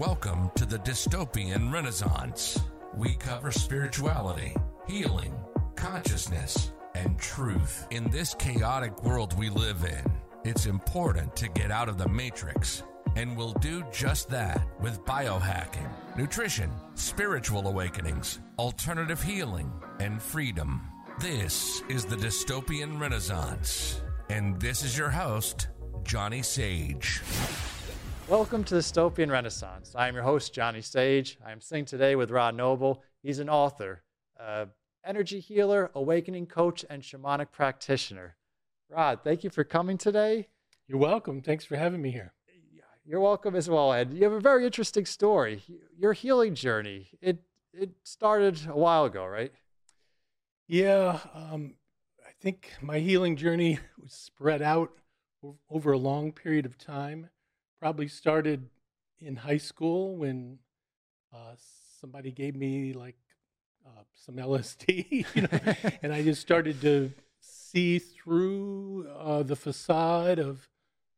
Welcome to the Dystopian Renaissance. We cover spirituality, healing, consciousness, and truth. In this chaotic world we live in, it's important to get out of the matrix, and we'll do just that with biohacking, nutrition, spiritual awakenings, alternative healing, and freedom. This is the Dystopian Renaissance, and this is your host, Johnny Sage. Welcome to the Dystopian Renaissance. I am your host, Johnny Sage. I am sitting today with Rod Noble. He's an author, uh, energy healer, awakening coach, and shamanic practitioner. Rod, thank you for coming today. You're welcome. Thanks for having me here. You're welcome as well, Ed. You have a very interesting story. Your healing journey. It it started a while ago, right? Yeah, um, I think my healing journey was spread out over a long period of time probably started in high school when uh, somebody gave me like uh, some LSD, you know, and I just started to see through uh, the facade of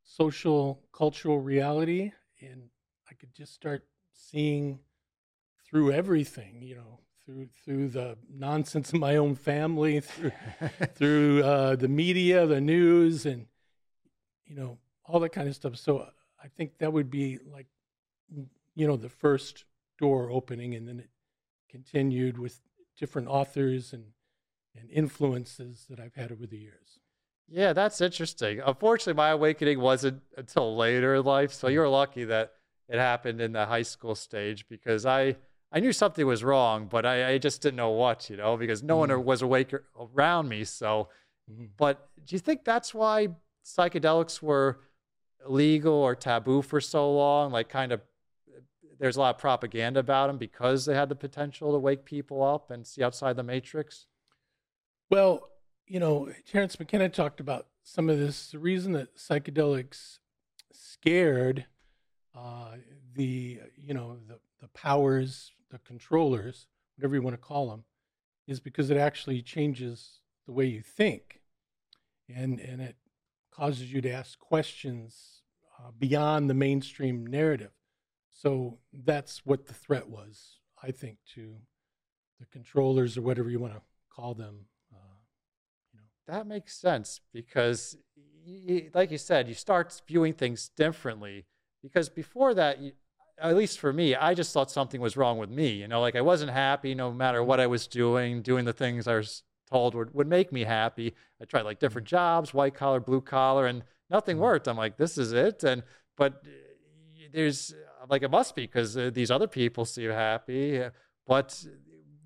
social cultural reality, and I could just start seeing through everything, you know, through through the nonsense of my own family, through through uh, the media, the news, and you know all that kind of stuff. So I think that would be like, you know, the first door opening, and then it continued with different authors and and influences that I've had over the years. Yeah, that's interesting. Unfortunately, my awakening wasn't until later in life, so you're lucky that it happened in the high school stage because I I knew something was wrong, but I, I just didn't know what, you know, because no mm-hmm. one was awake around me. So, mm-hmm. but do you think that's why psychedelics were legal or taboo for so long, like kind of there's a lot of propaganda about them because they had the potential to wake people up and see outside the matrix? Well, you know, Terence McKenna talked about some of this. The reason that psychedelics scared uh, the, you know, the, the powers, the controllers, whatever you want to call them, is because it actually changes the way you think. And, and it causes you to ask questions uh, beyond the mainstream narrative. So that's what the threat was, I think, to the controllers or whatever you want to call them. Uh, you know. That makes sense because, you, like you said, you start viewing things differently. Because before that, you, at least for me, I just thought something was wrong with me. You know, like I wasn't happy no matter what I was doing, doing the things I was told would, would make me happy. I tried like different mm-hmm. jobs, white collar, blue collar, and nothing mm-hmm. worked. I'm like, this is it. And, but there's like, it must be because uh, these other people seem happy. But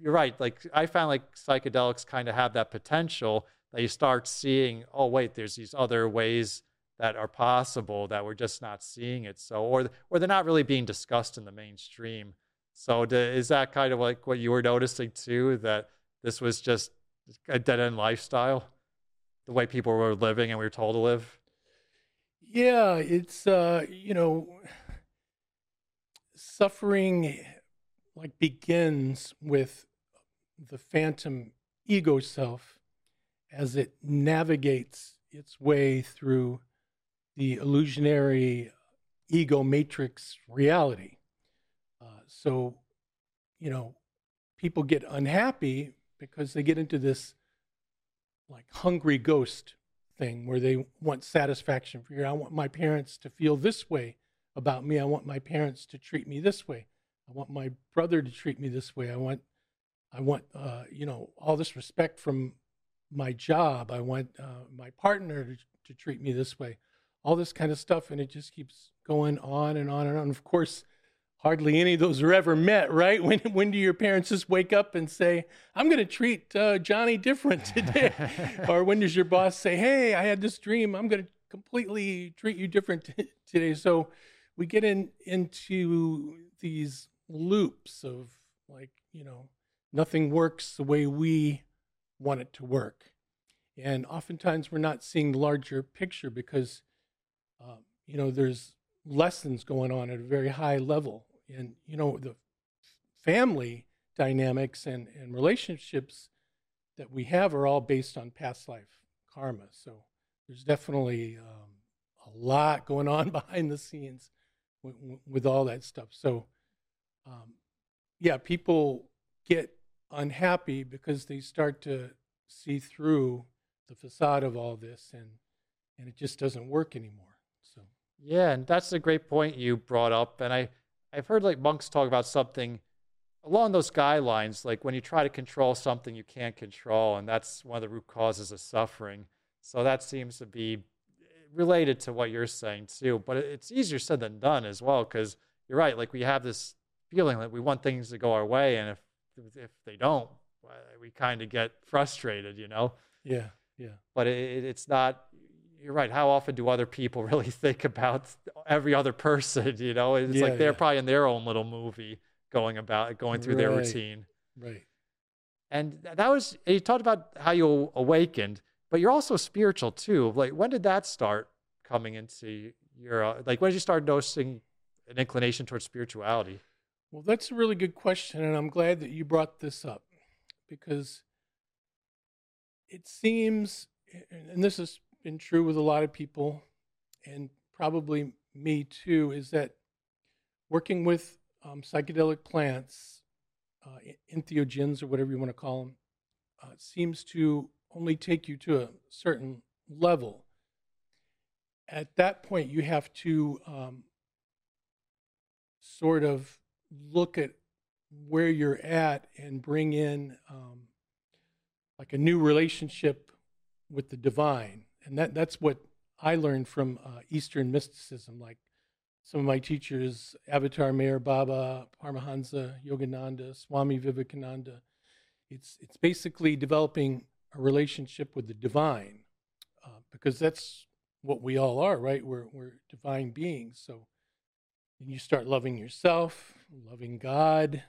you're right. Like, I found like psychedelics kind of have that potential that you start seeing, oh, wait, there's these other ways that are possible that we're just not seeing it. So, or, or they're not really being discussed in the mainstream. So, is that kind of like what you were noticing too? That this was just a dead end lifestyle, the way people were living and we were told to live? Yeah, it's uh, you know, suffering like begins with the phantom ego self as it navigates its way through the illusionary ego matrix reality. Uh, so, you know, people get unhappy because they get into this like hungry ghost thing where they want satisfaction for you. I want my parents to feel this way about me. I want my parents to treat me this way. I want my brother to treat me this way. I want, I want, uh, you know, all this respect from my job. I want uh, my partner to, to treat me this way. All this kind of stuff, and it just keeps going on and on and on. Of course, hardly any of those are ever met, right? When when do your parents just wake up and say, "I'm going to treat uh, Johnny different today," or when does your boss say, "Hey, I had this dream. I'm going to completely treat you different t- today"? So we get in into these loops of like you know nothing works the way we want it to work, and oftentimes we're not seeing the larger picture because uh, you know there's lessons going on at a very high level. And, you know, the family dynamics and, and relationships that we have are all based on past life karma. So there's definitely um, a lot going on behind the scenes with, with all that stuff. So, um, yeah, people get unhappy because they start to see through the facade of all this and and it just doesn't work anymore so yeah and that's a great point you brought up and i i've heard like monks talk about something along those guidelines like when you try to control something you can't control and that's one of the root causes of suffering so that seems to be related to what you're saying too but it's easier said than done as well because you're right like we have this feeling that we want things to go our way and if if they don't, we kind of get frustrated, you know? Yeah, yeah. But it, it's not, you're right. How often do other people really think about every other person? You know, it's yeah, like they're yeah. probably in their own little movie going about, going through right. their routine. Right. And that was, you talked about how you awakened, but you're also spiritual too. Like, when did that start coming into your, uh, like, when did you start noticing an inclination towards spirituality? Well, that's a really good question, and I'm glad that you brought this up because it seems, and this has been true with a lot of people, and probably me too, is that working with um, psychedelic plants, uh, entheogens or whatever you want to call them, uh, seems to only take you to a certain level. At that point, you have to um, sort of look at where you're at and bring in um, like a new relationship with the divine. And that, that's what I learned from uh, Eastern mysticism. Like some of my teachers, Avatar Meher Baba, Paramahansa, Yogananda, Swami Vivekananda. It's, it's basically developing a relationship with the divine uh, because that's what we all are, right? We're, we're divine beings. So you start loving yourself, loving God.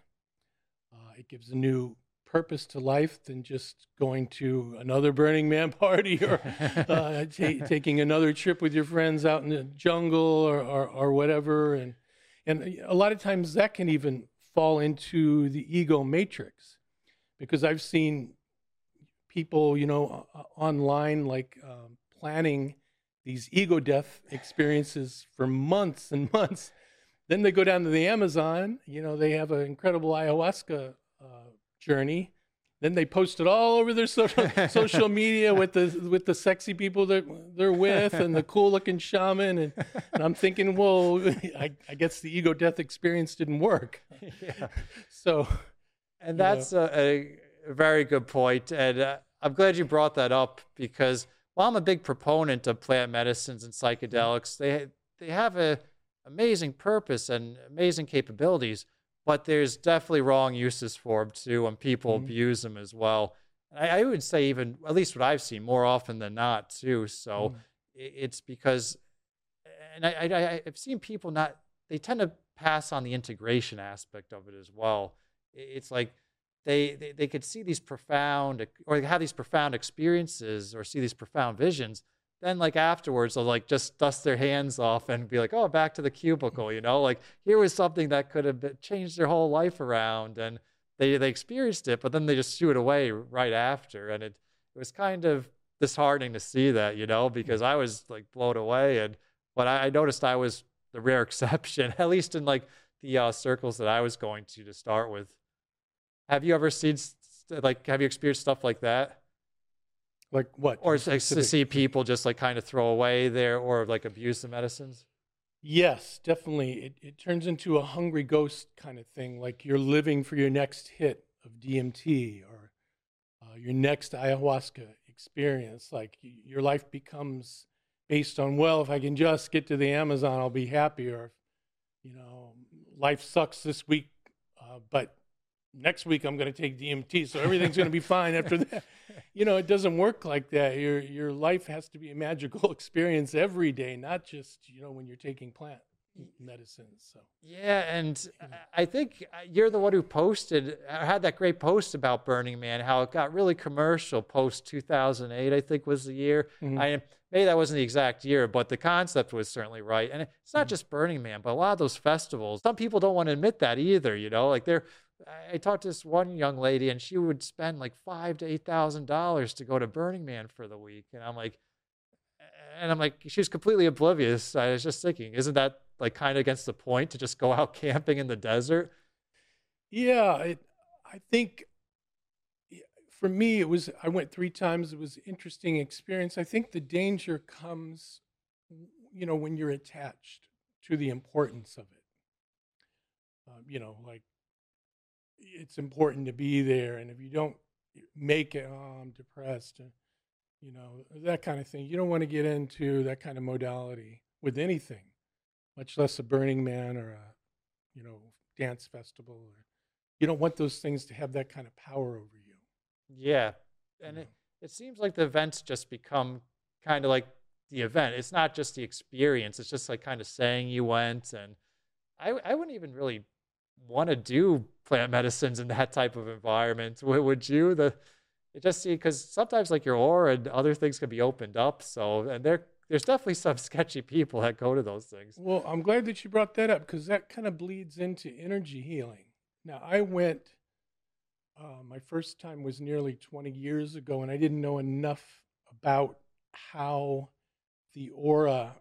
Uh, it gives a new purpose to life than just going to another Burning Man party or uh, t- taking another trip with your friends out in the jungle or, or, or, whatever. And, and a lot of times that can even fall into the ego matrix because I've seen people, you know, uh, online like um, planning these ego death experiences for months and months then they go down to the Amazon. You know, they have an incredible ayahuasca uh, journey. Then they post it all over their social social media with the with the sexy people that they're with and the cool looking shaman. And, and I'm thinking, well, I, I, guess the ego death experience didn't work. Yeah. So, and that's a, a, very good point. And uh, I'm glad you brought that up because while I'm a big proponent of plant medicines and psychedelics, they they have a amazing purpose and amazing capabilities, but there's definitely wrong uses for them too, and people mm-hmm. abuse them as well. I, I, would say even at least what I've seen more often than not too. So mm-hmm. it's because, and I, I, I've seen people not they tend to pass on the integration aspect of it as well. It's like they, they, they could see these profound or have these profound experiences or see these profound visions then like afterwards they'll like just dust their hands off and be like oh back to the cubicle you know? Like here was something that could have changed their whole life around and they they experienced it but then they just threw it away right after and it, it was kind of disheartening to see that you know? Because i was like blown away and but i, I noticed i was the rare exception at least in like the uh, circles that i was going to to start with. Have you ever seen like have you experienced stuff like that like what? Or to see people just like kind of throw away their or like abuse the medicines? Yes, definitely. It, it turns into a hungry ghost kind of thing. Like you're living for your next hit of DMT or uh, your next ayahuasca experience. Like your life becomes based on, well, if I can just get to the Amazon, I'll be happy. Or, you know, life sucks this week, uh, but next week I'm going to take DMT, so everything's going to be fine after that. You know, it doesn't work like that. Your your life has to be a magical experience every day, not just you know when you're taking plant medicines. So yeah, and I think you're the one who posted had that great post about Burning Man, how it got really commercial post 2008. I think was the year. Mm-hmm. I maybe that wasn't the exact year, but the concept was certainly right. And it's not mm-hmm. just Burning Man, but a lot of those festivals. Some people don't want to admit that either. You know, like they're I talked to this one young lady, and she would spend like five to eight thousand dollars to go to Burning Man for the week, and I'm like, and I'm like, she was completely oblivious. I was just thinking, isn't that like kind of against the point to just go out camping in the desert? Yeah, it, I think for me it was I went three times. It was interesting experience. I think the danger comes, you know, when you're attached to the importance of it. Um, you know, like it's important to be there, and if you don't make it, oh, I'm depressed. You know, that kind of thing. You don't want to get into that kind of modality with anything, much less a Burning Man or a, you know, dance festival. Or you don't want those things to have that kind of power over you. Yeah, and it, it seems like the events just become kind of like the event. It's not just the experience. It's just like kind of saying you went, and I I wouldn't even really want to do plant medicines in that type of environment. Would you? The just see because sometimes like your aura and other things can be opened up. So and there there's definitely some sketchy people that go to those things. Well, I'm glad that you brought that up because that kind of bleeds into energy healing. Now I went. Uh, my first time was nearly 20 years ago, and I didn't know enough about how the aura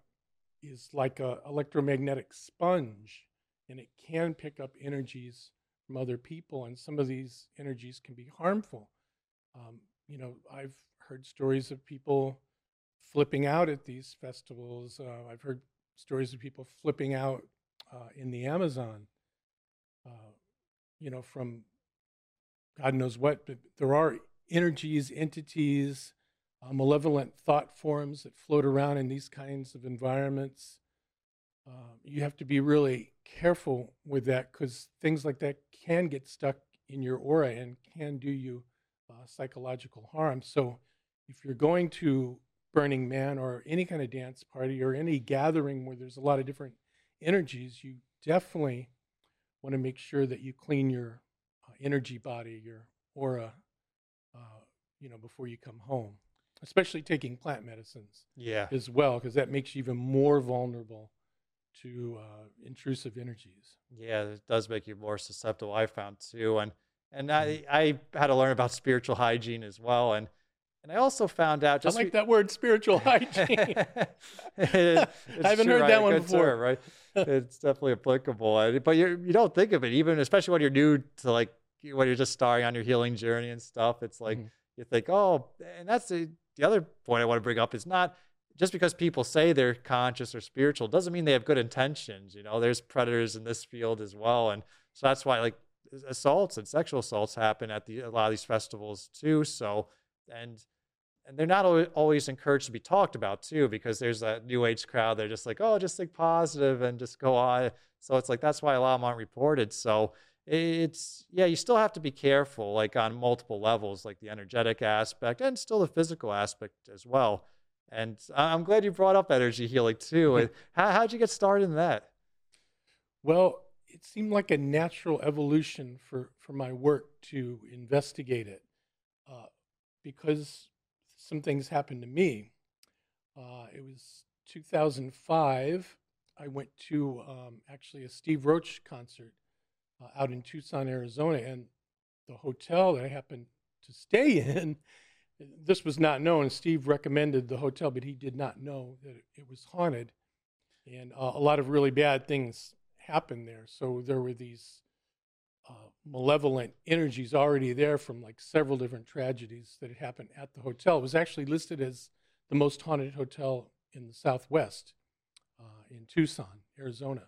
is like a electromagnetic sponge, and it can pick up energies from other people, and some of these energies can be harmful. Um, you know, I've heard stories of people flipping out at these festivals. Uh, I've heard stories of people flipping out uh, in the Amazon. Uh, you know, from God knows what, but there are energies, entities, uh, malevolent thought forms that float around in these kinds of environments. Uh, you have to be really careful with that because things like that can get stuck in your aura and can do you uh, psychological harm. So, if you're going to Burning Man or any kind of dance party or any gathering where there's a lot of different energies, you definitely want to make sure that you clean your uh, energy body, your aura, uh, you know, before you come home. Especially taking plant medicines, yeah, as well, because that makes you even more vulnerable to uh, intrusive energies. Yeah, it does make you more susceptible. I found too, and and I mm-hmm. I had to learn about spiritual hygiene as well, and and I also found out just I like re- that word spiritual hygiene. it, I haven't true, heard right? that one before. Term, right? it's definitely applicable, but you you don't think of it even, especially when you're new to like when you're just starting on your healing journey and stuff. It's like mm-hmm. you think, oh, and that's the the other point I want to bring up is not just because people say they're conscious or spiritual doesn't mean they have good intentions. You know, there's predators in this field as well, and so that's why like assaults and sexual assaults happen at the a lot of these festivals too. So and and they're not always encouraged to be talked about too because there's a new age crowd they're just like oh just think positive and just go on so it's like that's why a lot of them aren't reported so it's yeah you still have to be careful like on multiple levels like the energetic aspect and still the physical aspect as well and I'm glad you brought up energy healing too. How, how'd you get started in that? Well, it seemed like a natural evolution for, for my work to investigate it uh, because some things happened to me. Uh, it was 2005. I went to um, actually a Steve Roach concert uh, out in Tucson, Arizona, and the hotel that I happened to stay in this was not known. Steve recommended the hotel, but he did not know that it was haunted. And uh, a lot of really bad things happened there. So there were these uh, malevolent energies already there from like several different tragedies that had happened at the hotel. It was actually listed as the most haunted hotel in the Southwest uh, in Tucson, Arizona.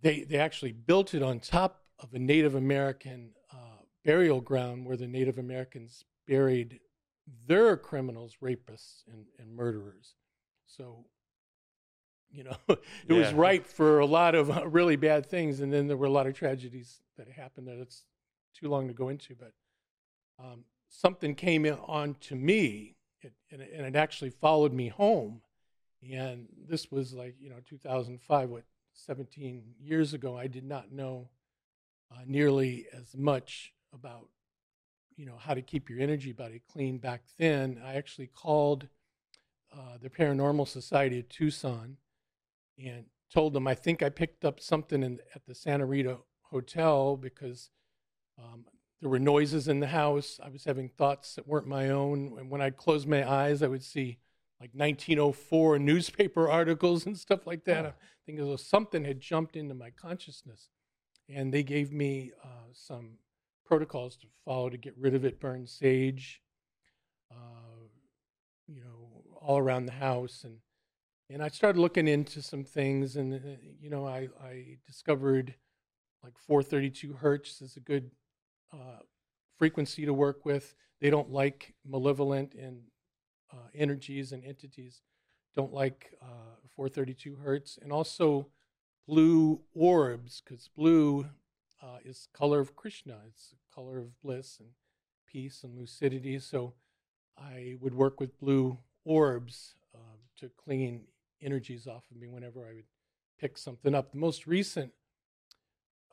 They, they actually built it on top of a Native American uh, burial ground where the Native Americans buried their criminals, rapists, and, and murderers. So, you know, it yeah. was ripe for a lot of uh, really bad things. And then there were a lot of tragedies that happened there. That's too long to go into, but um, something came on to me, it, and, it, and it actually followed me home. And this was like, you know, 2005, what, 17 years ago. I did not know uh, nearly as much about you know how to keep your energy body clean back then i actually called uh, the paranormal society of tucson and told them i think i picked up something in, at the santa rita hotel because um, there were noises in the house i was having thoughts that weren't my own and when i closed my eyes i would see like 1904 newspaper articles and stuff like that. Oh. I think as though something had jumped into my consciousness, and they gave me uh, some protocols to follow to get rid of it. Burn sage, uh, you know, all around the house, and and I started looking into some things, and uh, you know, I I discovered like 432 hertz is a good uh, frequency to work with. They don't like malevolent and uh, energies and entities don't like uh, 432 hertz, and also blue orbs because blue uh, is color of Krishna. It's the color of bliss and peace and lucidity. So I would work with blue orbs um, to clean energies off of me whenever I would pick something up. The most recent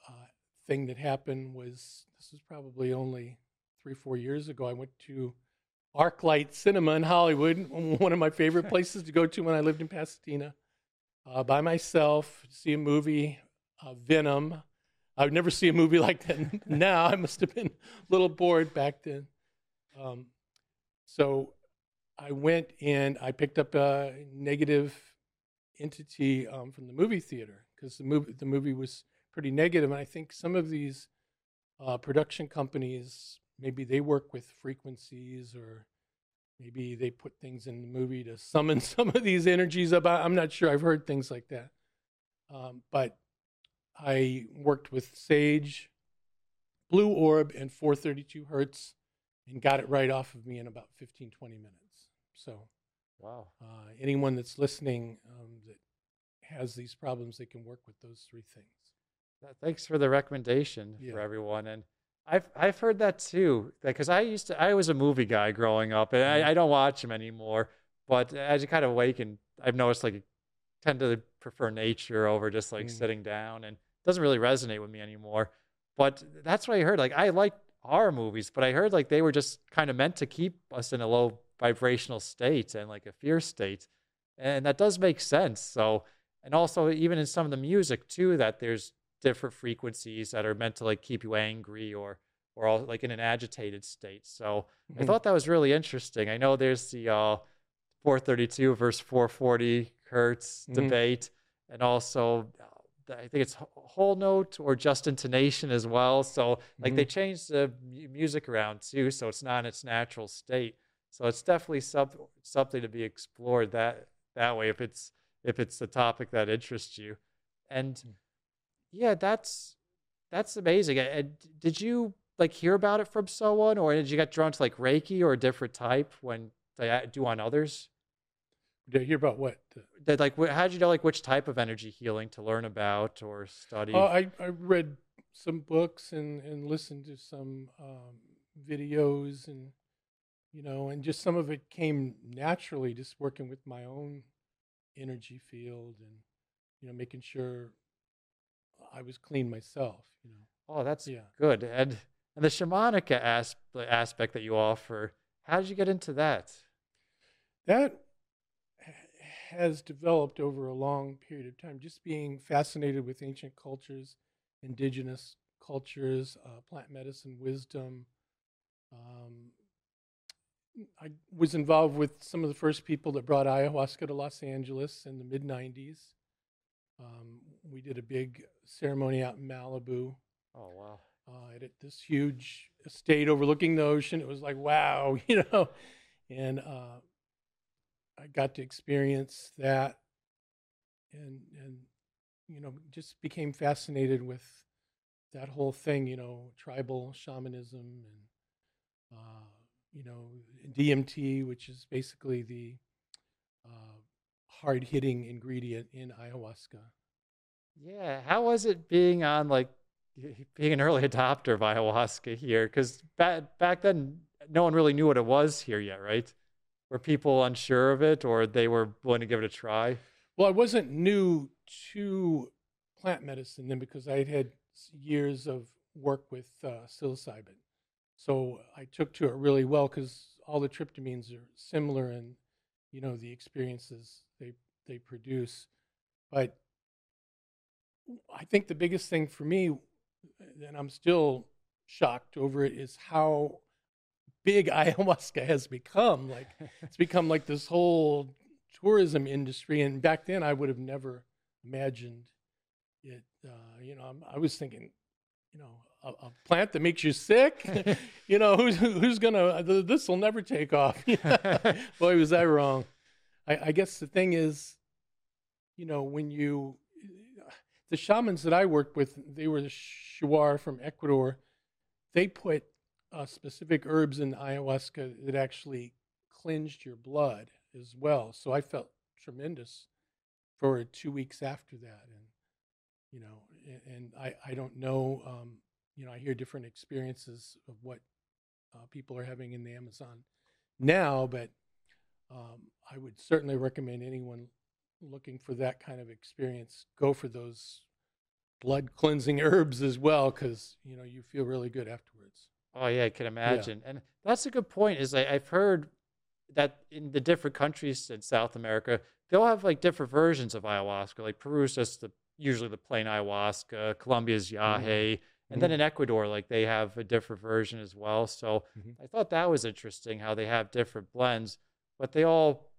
uh, thing that happened was this was probably only three, four years ago. I went to ArcLight Cinema in Hollywood, one of my favorite places to go to when I lived in Pasadena, uh, by myself, to see a movie, uh, Venom. I would never see a movie like that now. I must have been a little bored back then. Um, so I went and I picked up a negative entity um, from the movie theater because the movie the movie was pretty negative, and I think some of these uh, production companies maybe they work with frequencies or maybe they put things in the movie to summon some of these energies up. I'm not sure. I've heard things like that. Um, but I worked with Sage, Blue Orb, and 432 hertz and got it right off of me in about 15, 20 minutes. So Wow. uh, anyone that's listening um, that has these problems, they can work with those three things. Thanks for the recommendation Yeah. for everyone. And I've I've heard that too. Because I used to I was a movie guy growing up, and. I, I don't watch them anymore. But as you kind of awaken, I've noticed like I tend to prefer nature over just like Mm. sitting down, and doesn't really resonate with me anymore. But that's what I heard. Like I like horror movies, but I heard like they were just kind of meant to keep us in a low vibrational state and like a fear state, and that does make sense. So and also even in some of the music too that there's different frequencies that are meant to like keep you angry or or all, like in an agitated state so i Mhm. thought that was really interesting i know there's the uh 432 versus 440 hertz Mhm. debate and also i think it's wh- whole note or just intonation as well so like they changed the music around too so it's not in its natural state so it's definitely some, something to be explored that that way if it's if it's a topic that interests you. And Mm. yeah, that's that's amazing. And- did you like hear about it from someone, or did you get drawn to like Reiki or a different type when do on others? Did I hear about what? Did like how did you know like which type of energy healing to learn about or study? Oh, I, I read some books and, and listened to some um, videos and, you know, and just some of it came naturally, just working with my own energy field and, you know, making sure I was clean myself, you know. oh, that's Yeah. good. And and the shamanic as- aspect that you offer, how did you get into that? That has developed over a long period of time, just being fascinated with ancient cultures, indigenous cultures, uh, plant medicine, wisdom. Um, I was involved with some of the first people that brought ayahuasca to Los Angeles in the mid 90s. Um, we did a big ceremony out in Malibu Oh wow. uh, at this huge estate overlooking the ocean. It was like, wow, you know. And uh, I got to experience that and, and, you know, just became fascinated with that whole thing, you know, tribal shamanism and, uh, you know, DMT, which is basically the uh, hard hitting ingredient in ayahuasca. Yeah, how was it being on like being an early adopter of ayahuasca here? Because back back then, no one really knew what it was here yet, right? Were people unsure of it, or they were willing to give it a try? Well, I wasn't new to plant medicine then because I had had years of work with uh, psilocybin. So I took to it really well because all the tryptamines are similar in, you know, the experiences they they produce. But I think the biggest thing for me, and I'm still shocked over it, is how big ayahuasca has become. Like it's become like this whole tourism industry. And back then, I would have never imagined it. Uh, you know, I'm, I was thinking, you know, a, a plant that makes you sick. you know, who's who's gonna? This will never take off. Boy, was I wrong. I, I guess the thing is, you know, when you the shamans that I worked with, they were the Shuar from Ecuador. They put uh, specific herbs in ayahuasca that actually cleansed your blood as well. So I felt tremendous for two weeks after that, and you know, and, I I don't know, um, you know, I hear different experiences of what uh, people are having in the Amazon now, but um, I would certainly recommend anyone looking for that kind of experience go for those blood cleansing herbs as well because you know you feel really good afterwards. Oh yeah, I can imagine, yeah. and that's a good point. Is I, I've heard that in the different countries in South America, they'll have like different versions of ayahuasca. Like Peru's just the usually the plain ayahuasca, Colombia's yahe, mm-hmm. and mm-hmm. then in Ecuador, like they have a different version as well. So mm-hmm. I thought that was interesting how they have different blends, but they all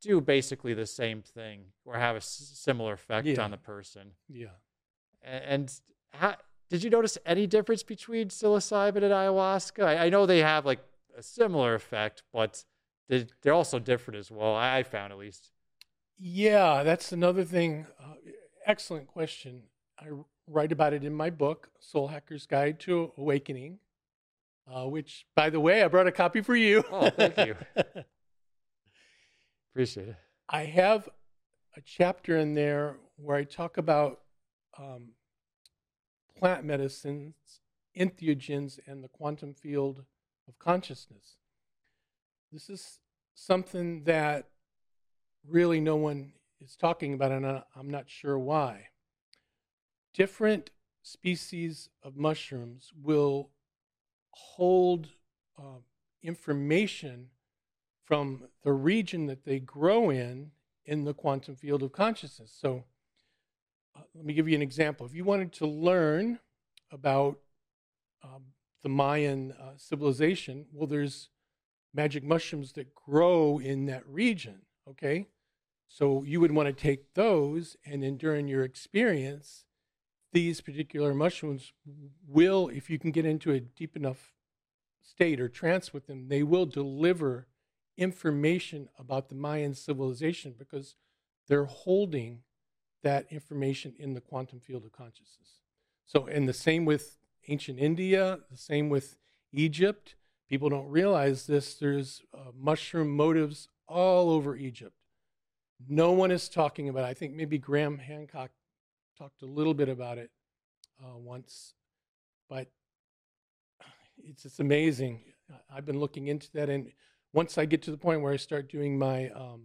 do basically the same thing or have a s- similar effect yeah. on the person. Yeah. And, and how, did you notice any difference between psilocybin and ayahuasca? I, I know they have like a similar effect, but they, they're also different as well. I, I found at least. Yeah, that's another thing. Uh, excellent question. I write about it in my book, Soul Hacker's Guide to Awakening, uh, which, by the way, I brought a copy for you. Oh, thank you. Appreciate it. I have a chapter in there where I talk about um, plant medicines, entheogens, and the quantum field of consciousness. This is something that really no one is talking about, and I'm not sure why. Different species of mushrooms will hold uh, information from the region that they grow in in the quantum field of consciousness. So, uh, let me give you an example. If you wanted to learn about um, the Mayan uh, civilization, well, there's magic mushrooms that grow in that region, okay? So you would want to take those, and then during your experience, these particular mushrooms will, if you can get into a deep enough state or trance with them, they will deliver information about the Mayan civilization because they're holding that information in the quantum field of consciousness. So, and the same with ancient India, the same with Egypt. People don't realize this. There's uh, mushroom motives all over Egypt. No one is talking about it. I think maybe Graham Hancock talked a little bit about it uh, once, but it's it's amazing. I've been looking into that, and once I get to the point where I start doing my um,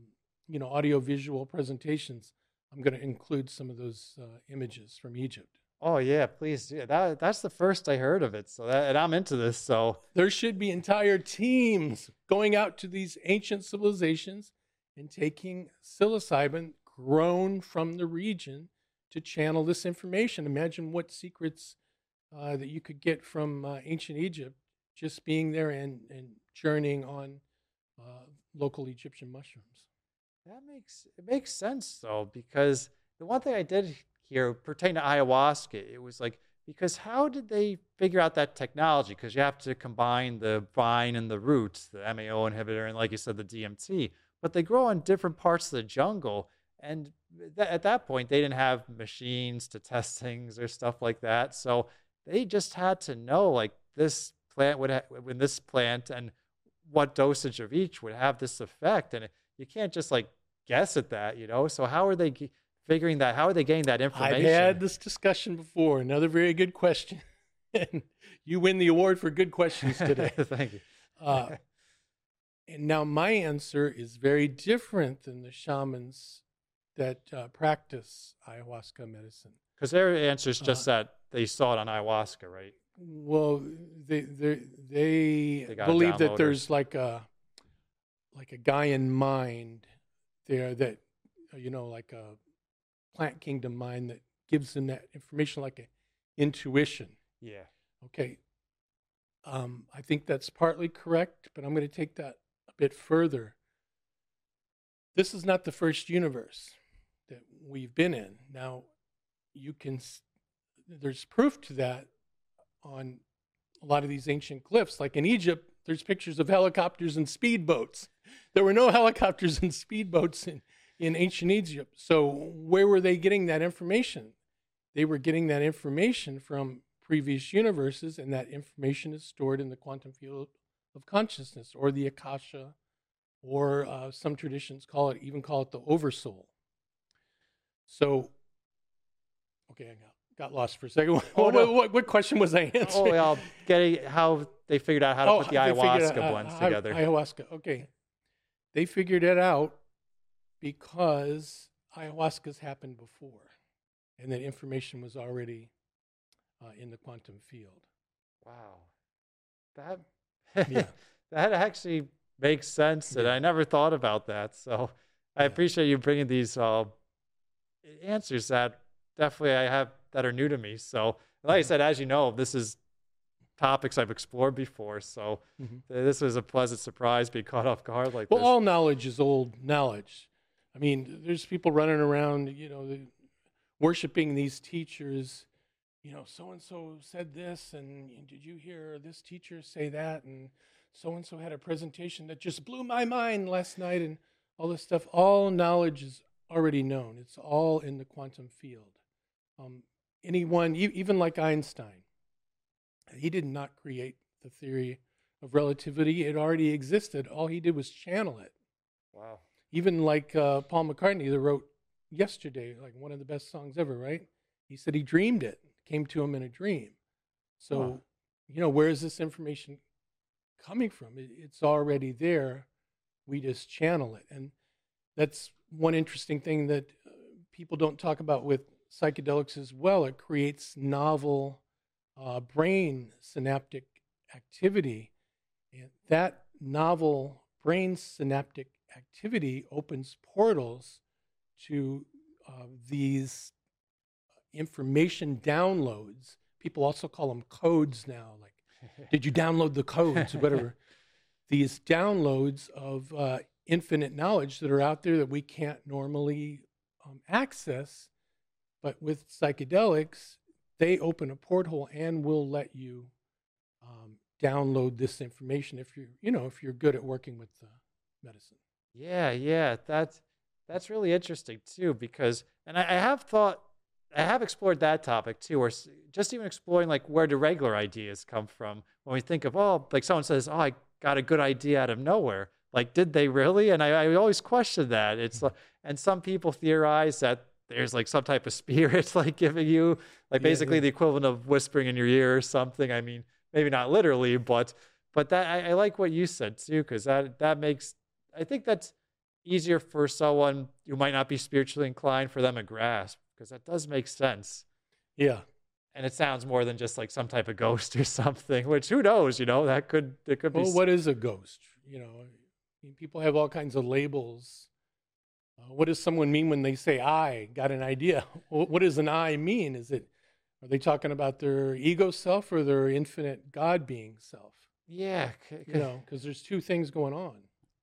you know audio visual presentations, I'm going to include some of those uh, images from Egypt. Oh yeah, please. That that's the first I heard of it. So that, and I'm into this. So there should be entire teams going out to these ancient civilizations and taking psilocybin grown from the region to channel this information. Imagine what secrets uh, that you could get from uh, ancient Egypt just being there and, and journeying on uh, local Egyptian mushrooms. That makes it makes sense though, because the one thing I did here pertaining to ayahuasca, it was like because how did they figure out that technology? Because you have to combine the vine and the roots, the MAO inhibitor, and like you said, the DMT but they grow in different parts of the jungle. And th- at that point, they didn't have machines to test things or stuff like that. So they just had to know like this plant would have, when this plant and what dosage of each would have this effect. And you can't just like guess at that, you know? So how are they g- figuring that? How are they getting that information? I've had this discussion before. Another very good question. and you win the award for good questions today. Thank you. Uh, and now my answer is very different than the shamans that uh, practice ayahuasca medicine. Because their answer is just uh, that they saw it on ayahuasca, right? Well, they they they, they believe that there's like a like a Gaian mind there that you know like a plant kingdom mind that gives them that information like an intuition. Yeah. Okay. Um, I think that's partly correct, but I'm going to take that a bit further. this is not the first universe that we've been in. Now, you can, there's proof to that on a lot of these ancient glyphs. Like in Egypt, there's pictures of helicopters and speedboats. There were no helicopters and speedboats in, in ancient Egypt. So, where were they getting that information? They were getting that information from previous universes, and that information is stored in the quantum field of consciousness or the Akasha, or uh, some traditions call it, even call it the oversoul. So, okay, I got got lost for a second. Oh, what, no. what, what, question was I answering? Oh, well, getting how they figured out how to oh, put the ayahuasca out, blends uh, together. Ayahuasca, okay. They figured it out because ayahuasca's happened before, and that information was already uh, in the quantum field. Wow, that yeah. that actually makes sense, and I never thought about that. So I yeah. appreciate you bringing these uh, answers that definitely I have that are new to me. So, like I mm-hmm. said, as you know, this is topics I've explored before. So, mm-hmm. this was a pleasant surprise, being caught off guard like well, this. Well, all knowledge is old knowledge. I mean, there's people running around, you know, worshiping these teachers. You know, so and so said this, and did you hear this teacher say that? And so and so had a presentation that just blew my mind last night, and all this stuff. All knowledge is already known. It's all in the quantum field. Um, anyone, even like Einstein, he did not create the theory of relativity. It already existed. All he did was channel it. Wow. Even like uh, Paul McCartney, that wrote yesterday, like one of the best songs ever, right? He said he dreamed it, came to him in a dream. So, wow. you know, where is this information coming from? It, it's already there. We just channel it. And that's one interesting thing that uh, people don't talk about with psychedelics as well. It creates novel uh, brain synaptic activity. And that novel brain synaptic activity opens portals to uh, these information downloads. People also call them codes now, like, did you download the codes, whatever. these downloads of uh, infinite knowledge that are out there that we can't normally um, access but with psychedelics, they open a porthole and will let you um, download this information if you're, you know, if you're good at working with the medicine. Yeah, yeah, that's that's really interesting too because, and I, I have thought, I have explored that topic too, or just even exploring like where do regular ideas come from when we think of oh, like someone says, oh, I got a good idea out of nowhere. Like, did they really? And I, I always question that. It's mm-hmm. and some people theorize that there's like some type of spirit like giving you like basically yeah, yeah. the equivalent of whispering in your ear or something. I mean, maybe not literally, but but that I, I like what you said too, because that that makes I think that's easier for someone who might not be spiritually inclined for them to grasp, because that does make sense. Yeah. And it sounds more than just like some type of ghost or something, which who knows, you know, that could it could well, be Well, what is a ghost? You know, I mean, people have all kinds of labels what does someone mean when they say I got an idea? What does an I mean? Is it are they talking about their ego self or their infinite God being self? Yeah, you know, because there's two things going on.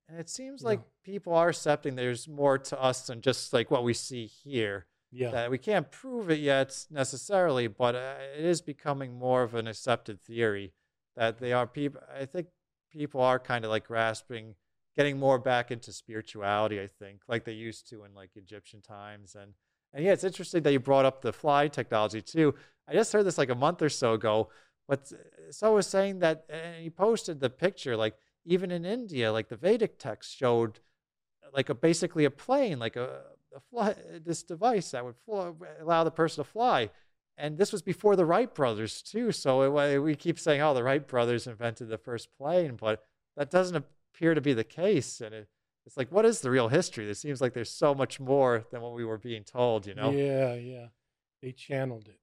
And it seems like people are accepting there's more to us than just like what we see here. Yeah, that we can't prove it yet necessarily, but uh, it is becoming more of an accepted theory that they are people. I think people are kind of like grasping getting more back into spirituality, I think, like they used to in like Egyptian times. And and yeah, it's interesting that you brought up the fly technology too. I just heard this like a month or so ago, but so was saying that and he posted the picture, like even in India, like the Vedic text showed like a basically a plane, like a, a fly, this device that would fly, allow the person to fly. And this was before the Wright brothers too. So it, we keep saying, oh, the Wright brothers invented the first plane, but that doesn't appear to be the case. And it, it's like, what is the real history? It seems like there's so much more than what we were being told, you know? Yeah, yeah. They channeled it.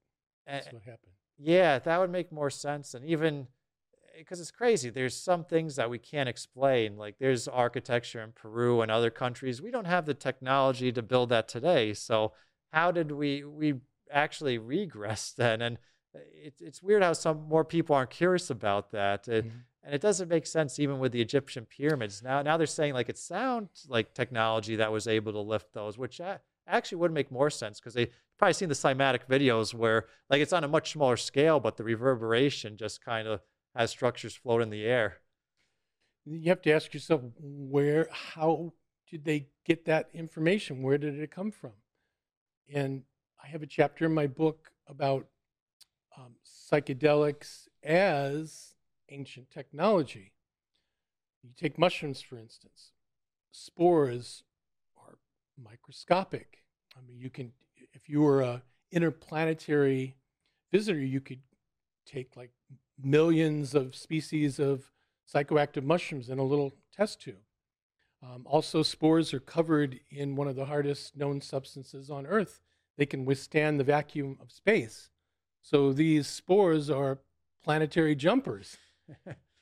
Eh, That's and, what happened. Yeah, that would make more sense. And even eh, because it's crazy, there's some things that we can't explain. Like there's architecture in Peru and other countries. We don't have the technology to build that today. So how did we we actually regress then? And eh, it's it's weird how some more people aren't curious about that. It, mm-hmm. And it doesn't make sense even with the Egyptian pyramids. Now, now they're saying like it sounds like technology that was able to lift those, which actually would make more sense because they probably seen the cymatic videos where like it's on a much smaller scale, but the reverberation just kind of has structures float in the air. You have to ask yourself where, how did they get that information? Where did it come from? And I have a chapter in my book about um, psychedelics as ancient technology. You take mushrooms, for instance, spores are microscopic. I mean, you can, if you were a interplanetary visitor, you could take like millions of species of psychoactive mushrooms in a little test tube. Um, also, spores are covered in one of the hardest known substances on Earth. They can withstand the vacuum of space. So these spores are planetary jumpers.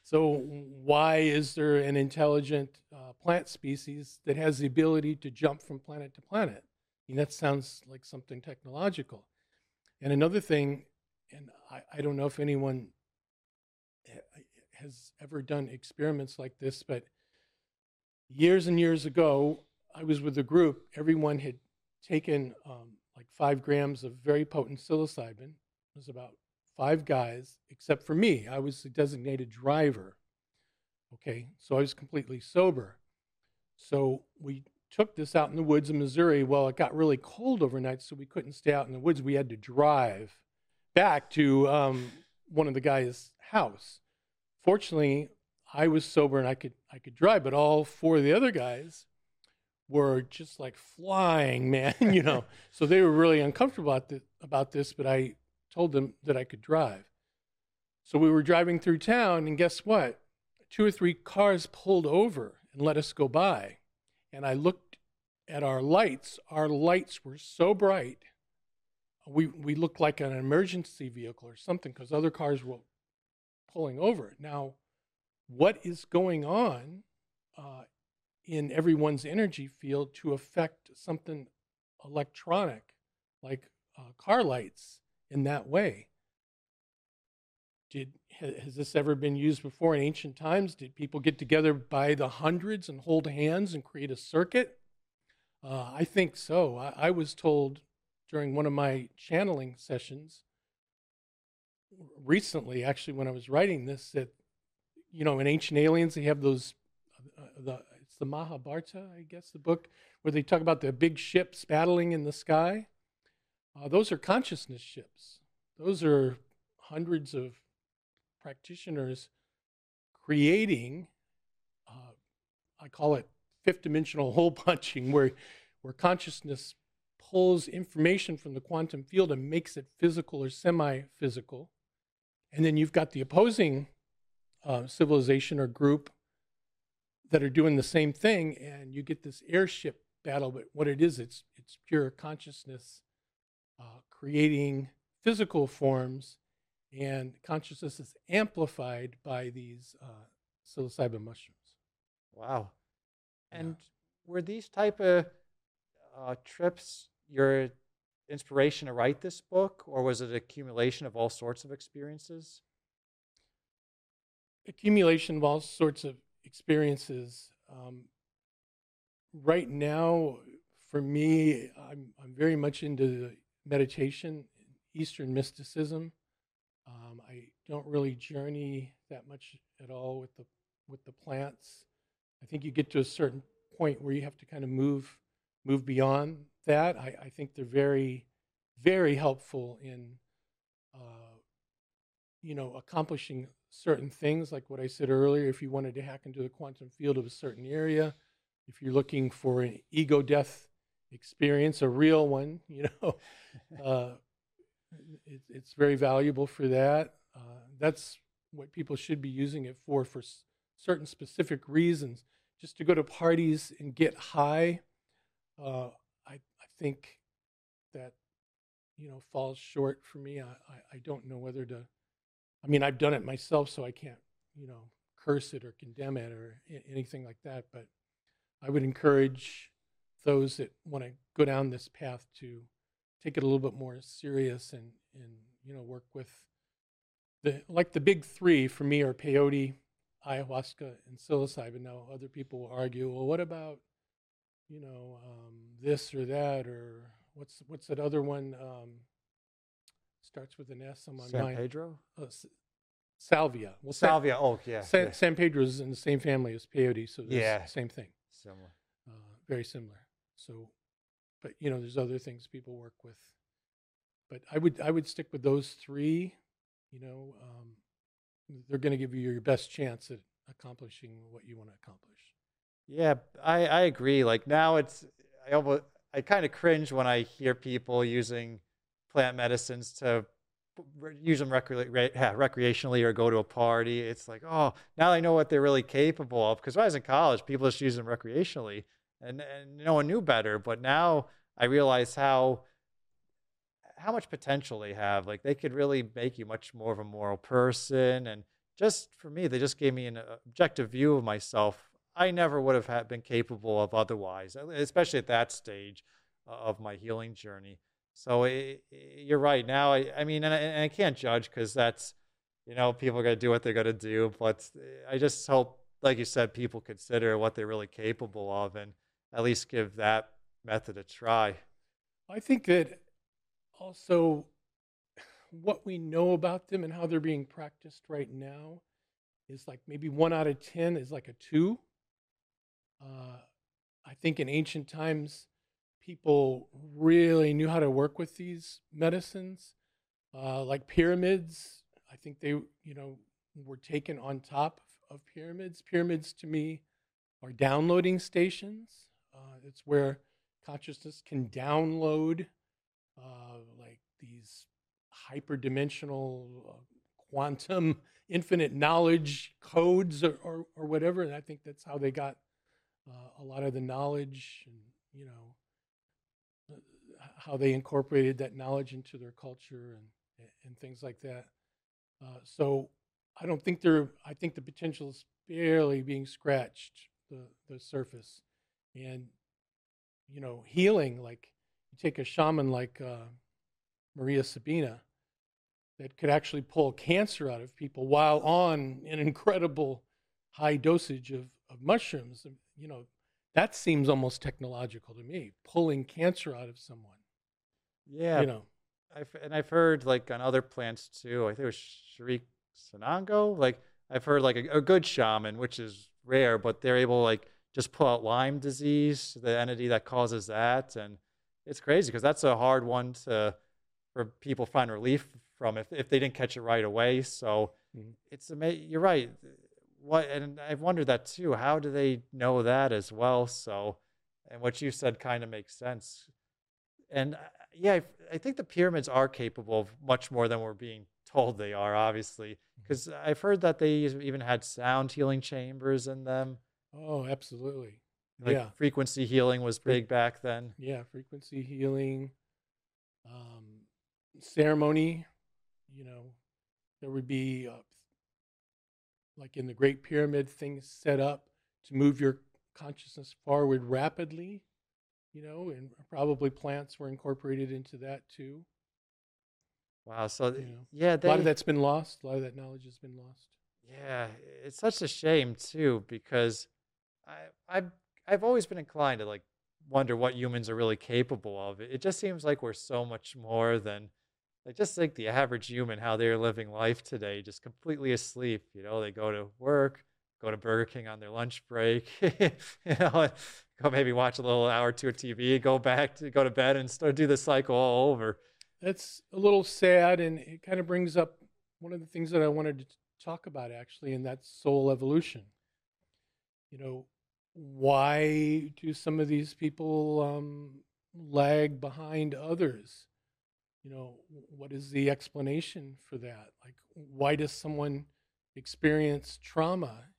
So why is there an intelligent uh, plant species that has the ability to jump from planet to planet? I mean, that sounds like something technological. And another thing, and I, I don't know if anyone has ever done experiments like this, but years and years ago, I was with a group. Everyone had taken um, like five grams of very potent psilocybin It was about five guys, except for me. I was the designated driver. Okay, so I was completely sober. So we took this out in the woods in Missouri. Well, it got really cold overnight, so we couldn't stay out in the woods. We had to drive back to um, one of the guys' house. Fortunately, I was sober and I could I could drive, but all four of the other guys were just like flying, man. you know, so they were really uncomfortable about, the, about this. But I told them that I could drive. So we were driving through town, and guess what? Two or three cars pulled over and let us go by. And I looked at our lights. Our lights were so bright, we, we looked like an emergency vehicle or something because other cars were pulling over. Now, what is going on uh, in everyone's energy field to affect something electronic like uh, car lights in that way. Did, has this ever been used before in ancient times? Did people get together by the hundreds and hold hands and create a circuit? Uh, I think so. I, I, was told during one of my channeling sessions recently, actually, when I was writing this, that you know, in Ancient Aliens, they have those. Uh, the, it's the Mahabharata, I guess, the book where they talk about the big ships battling in the sky. Uh, those are consciousness ships. Those are hundreds of practitioners creating, uh, I call it fifth dimensional hole punching, where, where consciousness pulls information from the quantum field and makes it physical or semi physical. And then you've got the opposing uh, civilization or group that are doing the same thing, and you get this airship battle. But what it is, it's, it's pure consciousness uh, creating physical forms, and consciousness is amplified by these uh, psilocybin mushrooms. Wow. And yeah. were these type of uh, trips your inspiration to write this book, or was it accumulation of all sorts of experiences? Accumulation of all sorts of experiences. Um, right now, for me, I'm I'm very much into the meditation, Eastern mysticism. Um, I don't really journey that much at all with the with the plants. I think you get to a certain point where you have to kind of move move beyond that. I, I think they're very very helpful in uh, you know accomplishing certain things like what I said earlier. If you wanted to hack into the quantum field of a certain area, if you're looking for an ego death experience, a real one, you know, uh, it, it's very valuable for that. Uh, that's what people should be using it for, for s- certain specific reasons. Just to go to parties and get high, uh, I, I think that, you know, falls short for me. I, I, I don't know whether to, I mean, I've done it myself, so I can't, you know, curse it or condemn it or anything like that. But I would encourage those that want to go down this path to take it a little bit more serious and and you know work with the like the big three for me are peyote, ayahuasca and psilocybin. Now, other people will argue, well, what about, you know, um, this or that, or what's what's that other one? Um, starts with an S on my San mind. Pedro? Uh, salvia. Well, Sa- Salvia. Oh, yeah. San, yeah. San Pedro is in the same family as peyote, so Yeah. same thing. Similar. Uh, very similar. So, but you know, there's other things people work with. But I would I would stick with those three. You know, um, they're going to give you your best chance at accomplishing what you want to accomplish. Yeah, I, I agree. Like now it's I almost I kind of cringe when I hear people using plant medicines to use them recre- re- yeah, recreationally or go to a party. It's like, oh, now I know what they're really capable of. Because when I was in college, people just used them recreationally, and and no one knew better. But now I realize how how much potential they have. Like they could really make you much more of a moral person. And just for me, they just gave me an uh, objective view of myself. I never would have been capable of otherwise, uh, especially at that stage uh, of my healing journey. So it, you're right. Now, I, I mean, and I, and I can't judge because that's, you know, people are going to do what they're going to do. But I just hope, like you said, people consider what they're really capable of and at least give that method a try. I think that also what we know about them and how they're being practiced right now is like maybe one out of 10 is like a two. Uh, I think in ancient times, people really knew how to work with these medicines, uh, like pyramids. I think they, you know, were taken on top of pyramids. Pyramids to me are downloading stations. Uh, it's where consciousness can download uh, like these hyperdimensional uh, quantum infinite knowledge codes or, or, or whatever. And I think that's how they got uh, a lot of the knowledge and, you know, uh, how they incorporated that knowledge into their culture and, and things like that. Uh, so I don't think they're, I think the potential is barely being scratched the, the surface. And, you know, healing, like you take a shaman like uh, Maria Sabina that could actually pull cancer out of people while on an incredible high dosage of, of mushrooms. You know, that seems almost technological to me, pulling cancer out of someone. Yeah, You know, I've, and I've heard like on other plants too. I think it was Chiric Sanango. Like I've heard like a, a good shaman, which is rare, but they're able like just pull out Lyme disease, the entity that causes that, and it's crazy because that's a hard one to for people to find relief from if if they didn't catch it right away. So Mhm. it's amazing. You're right. What and I've wondered that too. How do they know that as well? So, and what you said kind of makes sense and uh, yeah, I, I think the pyramids are capable of much more than we're being told they are. Obviously, because I've heard that they even had sound healing chambers in them. Oh, absolutely. Like yeah. frequency healing was big back then. Yeah, frequency healing, um, ceremony. You know, there would be uh, like in the Great Pyramid, things set up to move your consciousness forward rapidly. You know, and probably plants were incorporated into that too. Wow. So You know, yeah, a lot of that's been lost. A lot of that knowledge has been lost. Yeah, it's such a shame too because I I've I've always been inclined to like wonder what humans are really capable of. It just seems like we're so much more than like just like the average human how they're living life today, just completely asleep. You know, they go to work, go to Burger King on their lunch break, you know, go maybe watch a little hour or two of TV, go back to go to bed and start do the cycle all over. That's a little sad, and it kind of brings up one of the things that I wanted to talk about actually, and that's soul evolution. You know, why do some of these people um, lag behind others? You know, what is the explanation for that? Like, why does someone experience trauma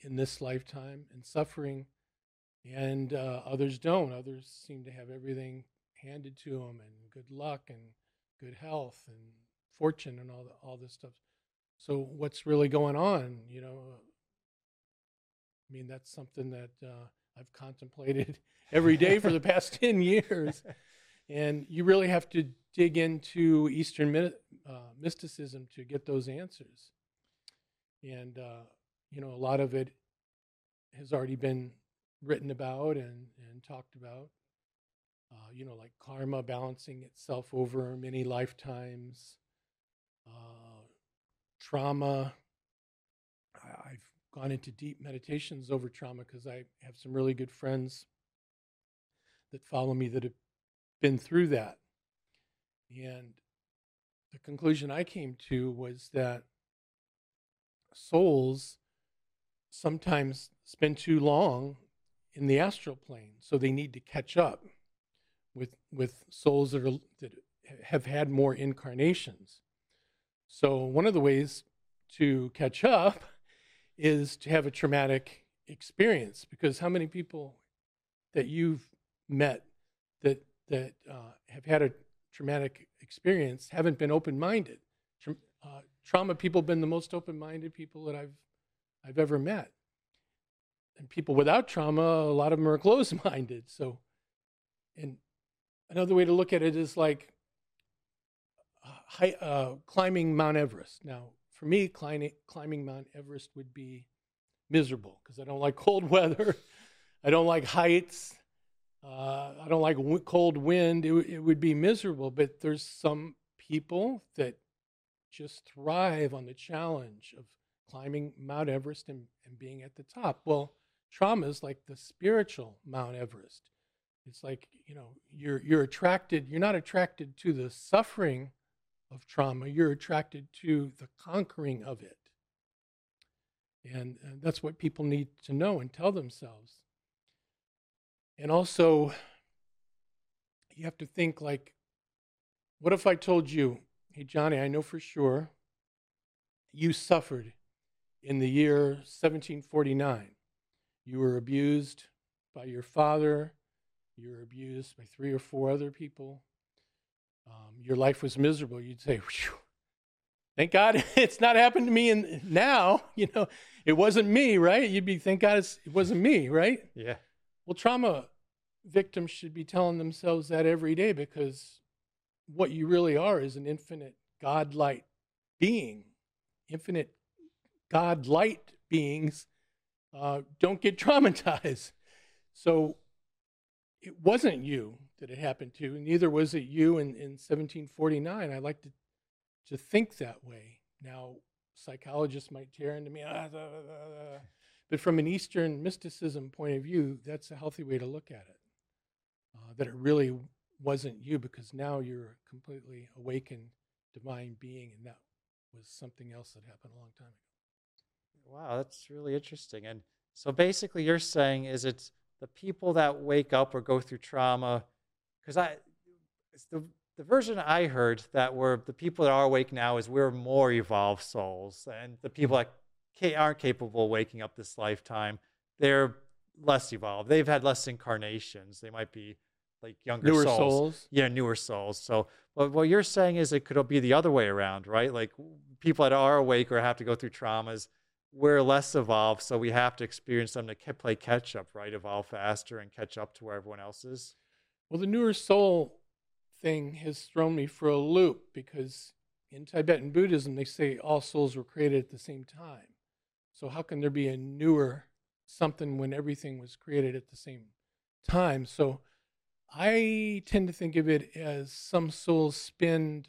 in this lifetime and suffering, and uh, others don't? Others seem to have everything handed to them and good luck and good health and fortune and all the, all this stuff. So what's really going on? You know, I mean that's something that uh, I've contemplated every day for the past ten years, and you really have to dig into Eastern uh, mysticism to get those answers. And uh, you know, a lot of it has already been written about and, and talked about. Uh, you know, like karma balancing itself over many lifetimes, uh, trauma. Gone into deep meditations over trauma because I have some really good friends that follow me that have been through that. And the conclusion I came to was that souls sometimes spend too long in the astral plane, so they need to catch up with with souls that are that have had more incarnations. So one of the ways to catch up is to have a traumatic experience because how many people that you've met that that uh, have had a traumatic experience haven't been open-minded. Tra- uh, trauma people have been the most open-minded people that I've I've ever met. And people without trauma, a lot of them are closed-minded. So, and another way to look at it is like uh, high, uh, climbing Mount Everest. Now, for me, climbing, climbing Mount Everest would be miserable because I don't like cold weather. I don't like heights. Uh, I don't like w- cold wind. It, it would be miserable. But there's some people that just thrive on the challenge of climbing Mount Everest and, and being at the top. Well, trauma is like the spiritual Mount Everest. It's like, you know, you're you're attracted, you're not attracted to the suffering of trauma, you're attracted to the conquering of it. And, and that's what people need to know and tell themselves. And also, you have to think like, what if I told you, hey, Johnny, I know for sure you suffered in the year 1749. You were abused by your father, you were abused by three or four other people. Um, your life was miserable. You'd say, thank God it's not happened to me and now, you know, it wasn't me, right? You'd be, thank God it wasn't me, right? Yeah. Well, trauma victims should be telling themselves that every day because what you really are is an infinite God-light being. Infinite God-light beings uh, don't get traumatized. So it wasn't you that it happened to, neither was it you in, in 1749. I like to, to think that way. Now, psychologists might tear into me. Ah, da, da, da, but from an Eastern mysticism point of view, that's a healthy way to look at it. Uh, that it really wasn't you because now you're a completely awakened divine being, and that was something else that happened a long time ago. Wow, that's really interesting. And so basically, you're saying is it's the people that wake up or go through trauma, because I, it's the the version I heard that were the people that are awake now is we're more evolved souls, and the people mm-hmm. that aren't capable of waking up this lifetime, they're less evolved. They've had less incarnations. They might be like younger newer souls. souls. Yeah, newer souls. So what, what you're saying is it could be the other way around, right? Like people that are awake or have to go through traumas, we're less evolved, so we have to experience them to play catch up, right? Evolve faster and catch up to where everyone else is. Well, the newer soul thing has thrown me for a loop because in Tibetan Buddhism, they say all souls were created at the same time. So, how can there be a newer something when everything was created at the same time? So, I tend to think of it as some souls spend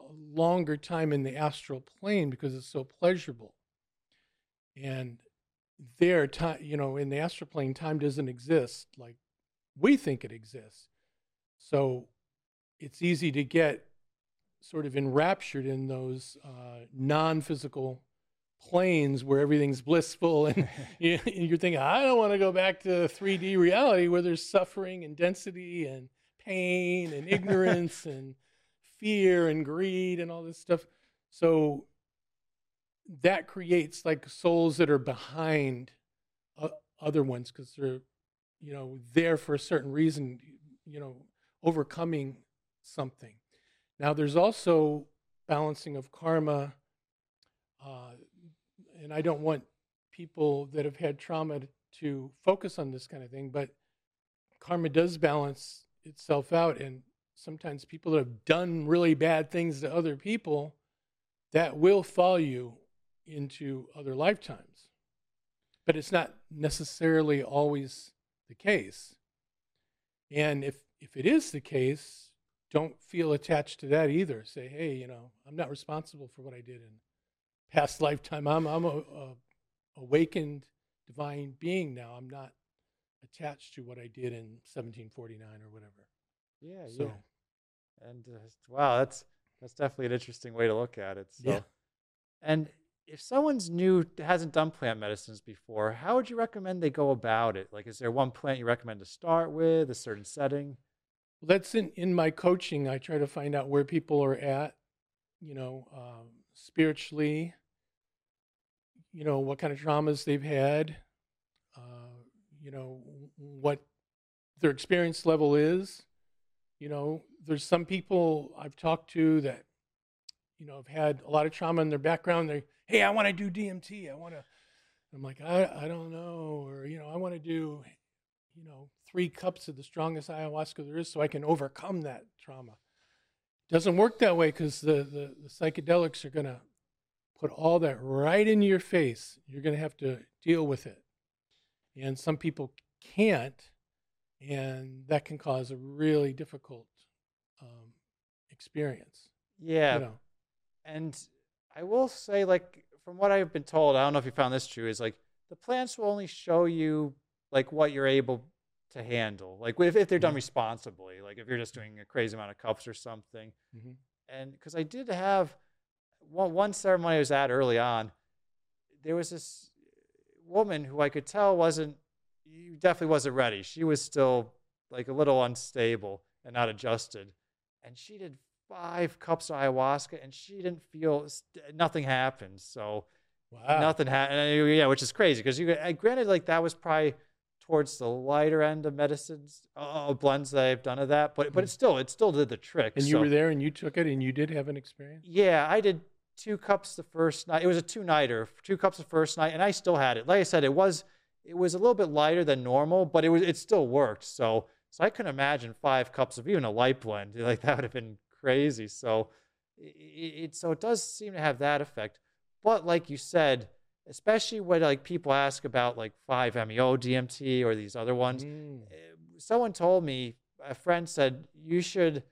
a longer time in the astral plane because it's so pleasurable. And there, time, you know, in the astral plane, time doesn't exist like we think it exists. So it's easy to get sort of enraptured in those uh, non-physical planes where everything's blissful and you, are thinking i don't want to go back to 3d reality where there's suffering and density and pain and ignorance and fear and greed and all this stuff so that creates like souls that are behind uh, other ones because they're you know there for a certain reason you know overcoming something. Now, there's also balancing of karma, uh, and I don't want people that have had trauma to focus on this kind of thing, but karma does balance itself out. And sometimes people that have done really bad things to other people, that will follow you into other lifetimes. but it's not necessarily always the case. And if if it is the case, don't feel attached to that either. Say, hey, you know, I'm not responsible for what I did in past lifetime. I'm I'm a, a awakened divine being now. I'm not attached to what I did in 1749 or whatever. Yeah, So yeah. And uh, wow, that's that's definitely an interesting way to look at it. So, Yeah. and if someone's new, hasn't done plant medicines before, how would you recommend they go about it? Like, is there one plant you recommend to start with, a certain setting? Well, that's in, in my coaching. I try to find out where people are at, you know, um, spiritually, you know, what kind of traumas they've had, uh, you know, what their experience level is. You know, there's some people I've talked to that, you know, have had a lot of trauma in their background. They, hey, I want to do DMT. I want to. I'm like, I, I don't know, or you know, I want to do you know, three cups of the strongest ayahuasca there is so I can overcome that trauma. Doesn't work that way because the, the, the psychedelics are going to put all that right in your face. You're going to have to deal with it. And some people can't, and that can cause a really difficult um, experience. Yeah, You know, and I will say, like, from what I've been told, I don't know if you found this true, is like the plants will only show you like what you're able to handle, like if, if they're done Mhm. responsibly, like if you're just doing a crazy amount of cups or something. Mhm. And because I did have one, one ceremony I was at early on, there was this woman who I could tell wasn't, you definitely wasn't ready. She was still like a little unstable and not adjusted. And she did five cups of ayahuasca and she didn't feel nothing happened. So wow. nothing happened. Uh, yeah, which is crazy because you granted like that was probably towards the lighter end of medicines uh, uh blends that I've done of that, but but it hmm. still it still did the trick. and you were there and you took it and you did have an experience? yeah, I did two cups the first night. It was a two nighter, two cups the first night, and I still had it. Like I said, it was it was a little bit lighter than normal, but it was it still worked. So so I couldn't imagine five cups of even a light blend like that would have been crazy. So it, it so it does seem to have that effect. But like you said, especially when like people ask about like five meo DMT or these other ones, Mm. uh, someone told me a friend said you should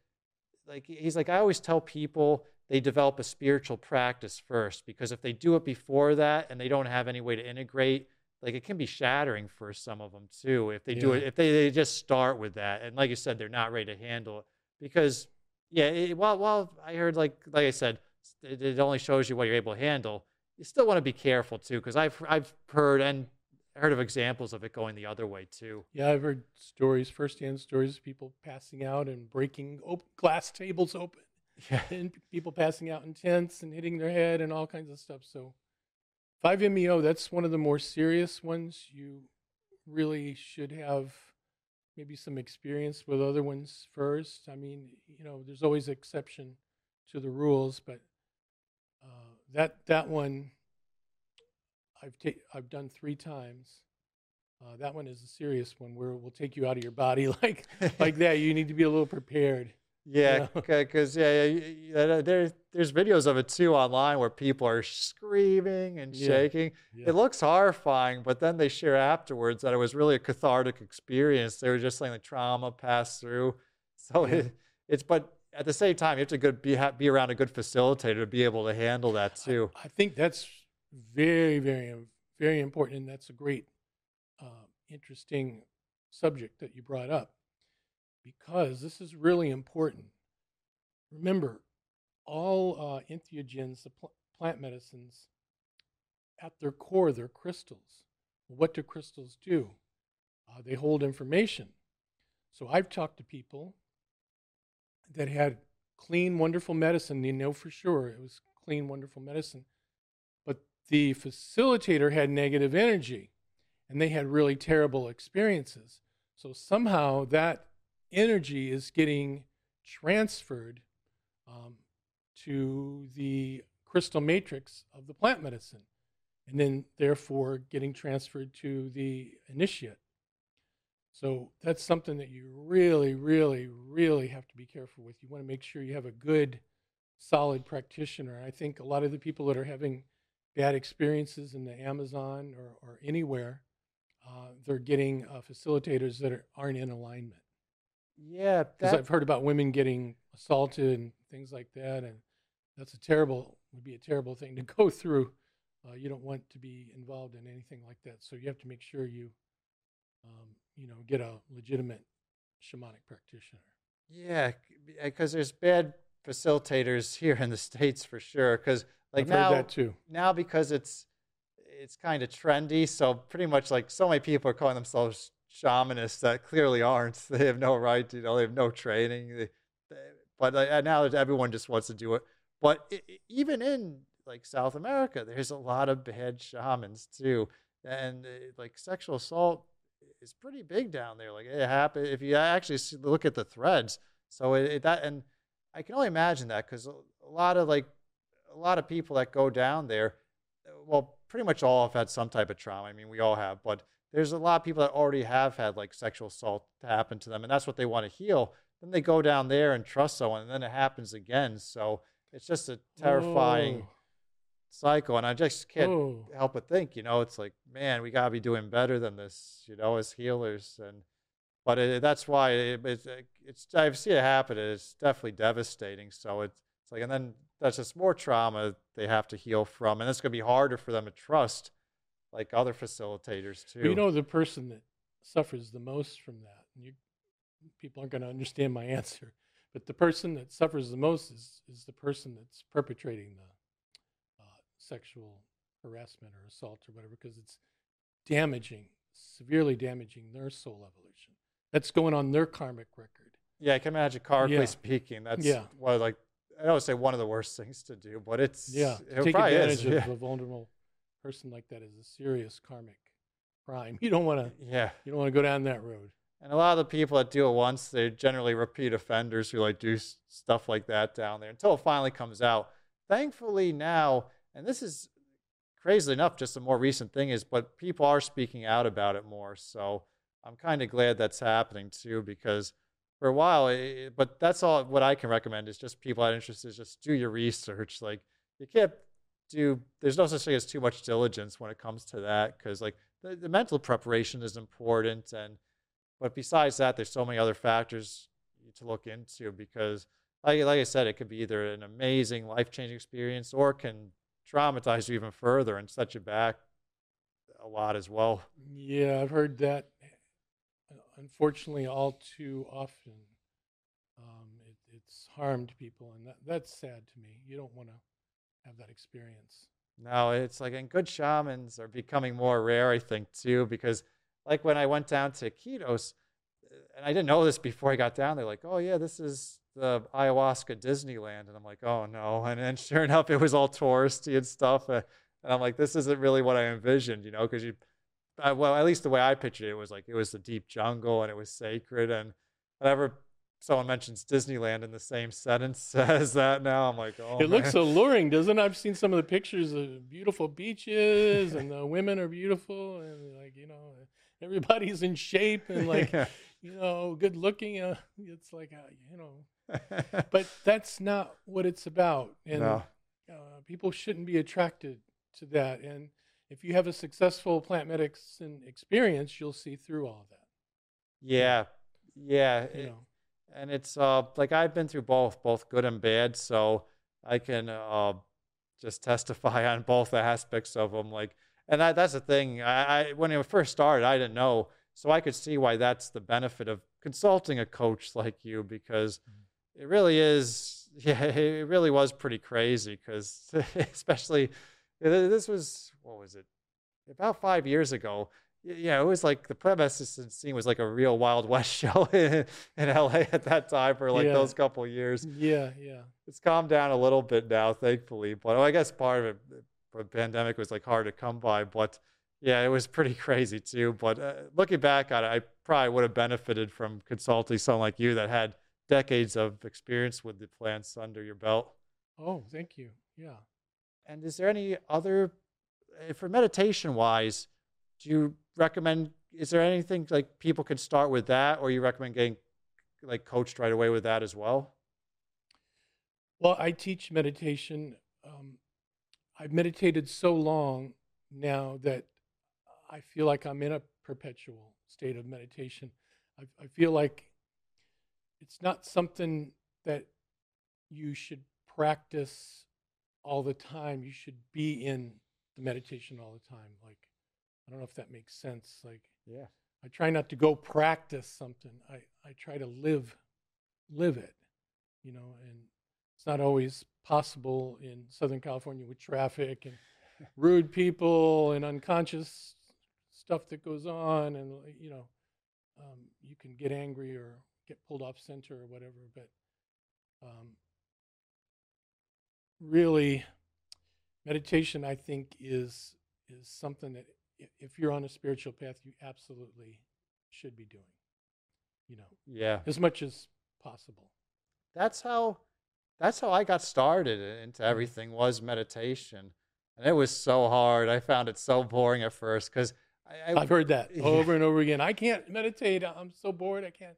like he's like i always tell people they develop a spiritual practice first because if they do it before that and they don't have any way to integrate like it can be shattering for some of them too if they do it if they, they just start with that and like you said they're not ready to handle it because yeah it, while, while i heard like like i said it, it only shows you what you're able to handle you still want to be careful too because i've i've heard and heard of examples of it going the other way too Yeah, I've heard stories, firsthand stories of people passing out and breaking op- glass tables open, yeah and people passing out in tents and hitting their head and all kinds of stuff. So, 5-MeO, that's one of the more serious ones. You really should have maybe some experience with other ones first. I mean, you know, there's always exception to the rules, but uh, that that one I've ta- I've done three times. Uh, that one is a serious one where it will take you out of your body like like that. You need to be a little prepared. Yeah, know? because yeah, yeah, y- y- there there's videos of it too online where people are screaming and Yeah. shaking. Yeah. It looks horrifying, but then they share afterwards that it was really a cathartic experience. They were just saying the trauma passed through. So Yeah. it, it's but at the same time you have to good be be around a good facilitator to be able to handle that too. I think that's very, very, um, very important, and that's a great, uh, interesting subject that you brought up because this is really important. Remember, all uh, entheogens, the pl- plant medicines, at their core, they're crystals. What do crystals do? Uh, they hold information. So I've talked to people that had clean, wonderful medicine. They know for sure it was clean, wonderful medicine. But the facilitator had negative energy and they had really terrible experiences. So somehow that energy is getting transferred um, to the crystal matrix of the plant medicine and then therefore getting transferred to the initiate. So that's something that you really, really, really have to be careful with. You want to make sure you have a good, solid practitioner. I think a lot of the people that are having bad experiences in the Amazon or, or anywhere, uh, they're getting uh, facilitators that are, aren't in alignment. Yeah, Because I've heard about women getting assaulted and things like that, and that's a terrible would be a terrible thing to go through. Uh, you don't want to be involved in anything like that, so you have to make sure you, um, you know, get a legitimate shamanic practitioner. yeah, because there's bad facilitators here in the states for sure. Because like I've now, heard that too. now because it's it's kind of trendy, so pretty much like so many people are calling themselves shamanists that clearly aren't. They have no right, you know, they have no training. They, they, but uh, now everyone just wants to do it. But i i- even in like South America, there's a lot of bad shamans too, and uh, like sexual assault is pretty big down there. Like it happened if you actually look at the threads. So it, it that and I can only imagine that because a, a lot of like a lot of people that go down there, uh, well, pretty much all have had some type of trauma. I mean, we all have, but there's a lot of people that already have had like sexual assault happen to them, and that's what they want to heal. Then they go down there and trust someone, and then it happens again. So it's just a terrifying Oh, cycle, and I just can't oh. help but think, you know, it's like, man, we gotta be doing better than this, you know, as healers, and but it, that's why it, it's it's I've seen it happen. It's definitely devastating. So it's, it's like, and then that's just more trauma they have to heal from, and it's gonna be harder for them to trust like other facilitators too. Well, you know the person that suffers the most from that. And you, people aren't going to understand my answer, but the person that suffers the most is is the person that's perpetrating the uh, sexual harassment or assault or whatever, because it's damaging, severely damaging their soul evolution. That's going on their karmic record. yeah, I can imagine karmically Yeah. speaking, that's Yeah. what like I don't say one of the worst things to do, but it's Yeah, it take advantage is. of yeah. a vulnerable person like that is a serious karmic crime. You don't want to. yeah. You don't want to go down that road. And a lot of the people that do it once, they're generally repeat offenders who like do s- stuff like that down there until it finally comes out. Thankfully now, and this is crazy enough, just a more recent thing is, but people are speaking out about it more. So I'm kind of glad that's happening too, because for a while, it, but that's all what I can recommend is just people that are interested, just do your research. Like you can't do, there's no such thing as too much diligence when it comes to that, because like the, the mental preparation is important and but besides that, there's so many other factors to look into because, like, like I said, it could be either an amazing, life changing experience or can traumatize you even further and set you back a lot as well. Yeah, I've heard that. Unfortunately, all too often, um, it, it's harmed people, and that, that's sad to me. You don't want to have that experience. No, it's like, and good shamans are becoming more rare, I think, too, because like when I went down to Iquitos, and I didn't know this before I got down, they're like, oh, yeah, this is the ayahuasca Disneyland. And I'm like, oh, no. And then sure enough, it was all touristy and stuff. uh, And I'm like, this isn't really what I envisioned, you know, because you, uh, well, at least the way I pictured it was like it was the deep jungle and it was sacred. And whenever someone mentions Disneyland in the same sentence as that now, I'm like, oh, it looks man. alluring, doesn't it? I've seen some of the pictures of beautiful beaches, and the women are beautiful, and like you know, everybody's in shape and like Yeah. you know, good looking. Uh, it's like uh, you know, but that's not what it's about, and no. uh, people shouldn't be attracted to that. And if you have a successful plant medicine experience, you'll see through all that. Yeah, yeah, You know, and it's uh like I've been through both, both good and bad, so I can uh just testify on both aspects of them. Like, and that, that's the thing. I, I when it first started, I didn't know, so I could see why that's the benefit of consulting a coach like you because it really is. Yeah, it really was pretty crazy because especially this was what was it about five years ago yeah, it was like the plant medicine scene was like a real Wild West show in, in LA at that time for like Yeah. those couple of years. yeah, yeah. It's calmed down a little bit now, thankfully. But I guess part of it, the pandemic was like hard to come by. But yeah, it was pretty crazy too. But uh, looking back on it, I probably would have benefited from consulting someone like you that had decades of experience with the plants under your belt. Oh, thank you. Yeah. And is there any other, eh, for meditation wise, do you recommend, is there anything like people can start with that or you recommend getting like coached right away with that as well? Well, I teach meditation. Um, I've meditated so long now that I feel like I'm in a perpetual state of meditation. I, I feel like it's not something that you should practice all the time. You should be in the meditation all the time. Like, I don't know if that makes sense. Like, Yeah. I try not to go practice something. I, I try to live live it, you know, and it's not always possible in Southern California with traffic and rude people and unconscious stuff that goes on and you know um, you can get angry or get pulled off center or whatever but um, really meditation i think is is something that if you're on a spiritual path you absolutely should be doing you know Yeah. as much as possible. That's how that's how I got started into mm-hmm. everything was meditation, and it was so hard. I found it so boring at first because I, i've heard that Yeah. over and over again. I can't meditate. I'm so bored i can't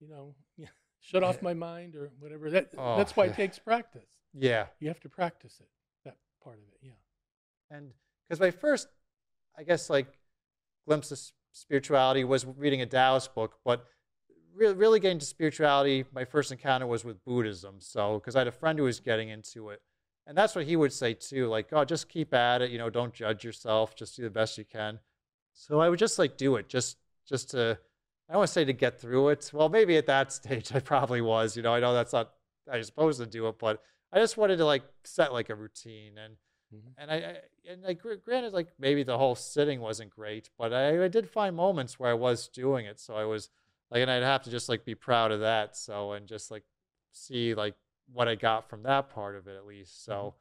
you know shut off my mind or whatever. That Oh, that's why yeah. it takes practice. Yeah, you have to practice it that part of it yeah. And because my first, I guess like glimpse of spirituality was reading a Taoist book, but really, really getting to spirituality, my first encounter was with Buddhism. So because I had a friend who was getting into it, and that's what he would say too, like, oh, just keep at it, you know, don't judge yourself, just do the best you can. So I would just like do it, just just to, I don't want to say to get through it. Well, maybe at that stage I probably was, you know, I know that's not I was supposed to do it, but I just wanted to like set like a routine and Mhm. and I, I and like granted like maybe the whole sitting wasn't great, but I, I did find moments where I was doing it, so I was like, and I'd have to just like be proud of that, so and just like see like what I got from that part of it at least. So,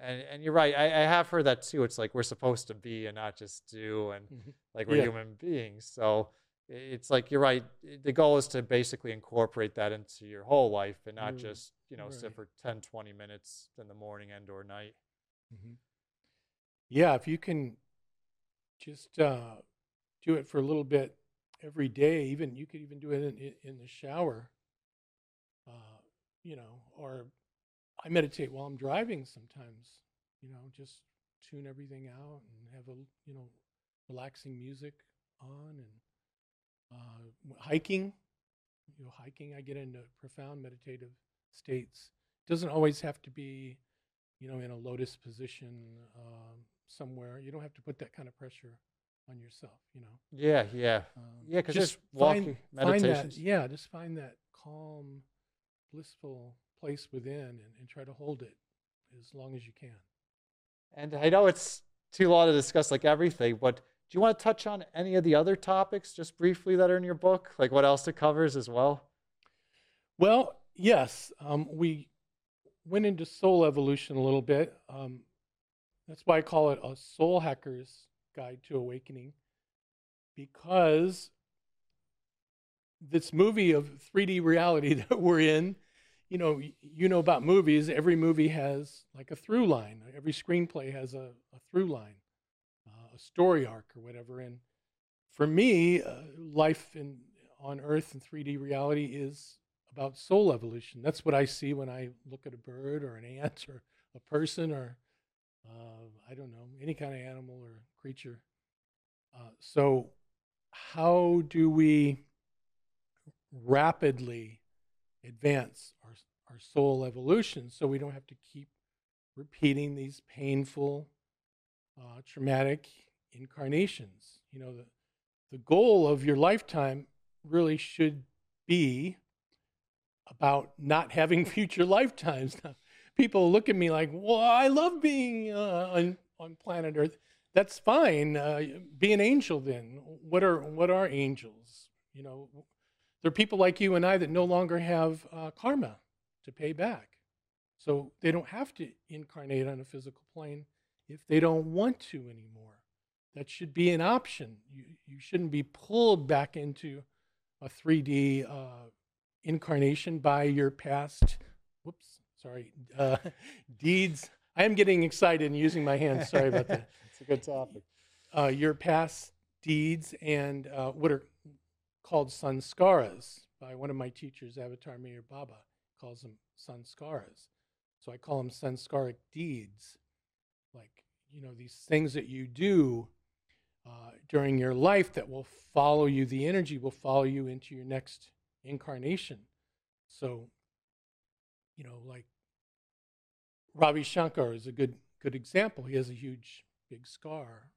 and and you're right, I, I have heard that too. It's like we're supposed to be and not just do, and like we're Yeah. human beings. So it's like you're right. The goal is to basically incorporate that into your whole life and not Mm, just you know sit for 10, 20 minutes in the morning and or night. Mhm. Yeah, if you can just uh, do it for a little bit every day, even you could even do it in, in- in the shower, uh, you know, or I meditate while I'm driving sometimes, you know, just tune everything out and have a, you know, relaxing music on and uh, hiking, you know, hiking, I get into profound meditative states. Doesn't always have to be you know, in a lotus position um, somewhere. You don't have to put that kind of pressure on yourself, you know. Yeah, yeah, Um, yeah. Because just walking find, find that, meditations. yeah, just find that calm, blissful place within and, and try to hold it as long as you can. And I know it's too long to discuss like everything, but do you want to touch on any of the other topics just briefly that are in your book? Like what else it covers as well? Well, yes, um, we went into soul evolution a little bit. Um, that's why I call it a soul hacker's guide to awakening, because this movie of 3D reality that we're in, you know, you know about movies. Every movie has like a through line. Every screenplay has a, a through line, uh, a story arc or whatever. And for me, uh, life in on Earth in 3D reality is about soul evolution. That's what I see when I look at a bird or an ant or a person or uh, I don't know any kind of animal or creature. Uh, so, how do we rapidly advance our our soul evolution so we don't have to keep repeating these painful, uh, traumatic incarnations? You know, the the goal of your lifetime really should be about not having future lifetimes. Now, people look at me like, "Well, I love being uh, on on planet Earth." That's fine. Uh, be an angel then. What are what are angels? You know, there are people like you and I that no longer have uh, karma to pay back, so they don't have to incarnate on a physical plane if they don't want to anymore. That should be an option. You you shouldn't be pulled back into a 3D uh, incarnation by your past. Whoops, sorry, uh, deeds. I am getting excited and using my hands. Sorry about that. it's a good topic. Uh, your past deeds and uh, what are called sanskaras by one of my teachers, Avatar Meher Baba, calls them sanskaras. So I call them sanskaric deeds. like you know these things that you do uh, during your life that will follow you. The energy will follow you into your next incarnation. So, you know, like Ravi Shankar is a good good example. He has a huge big scar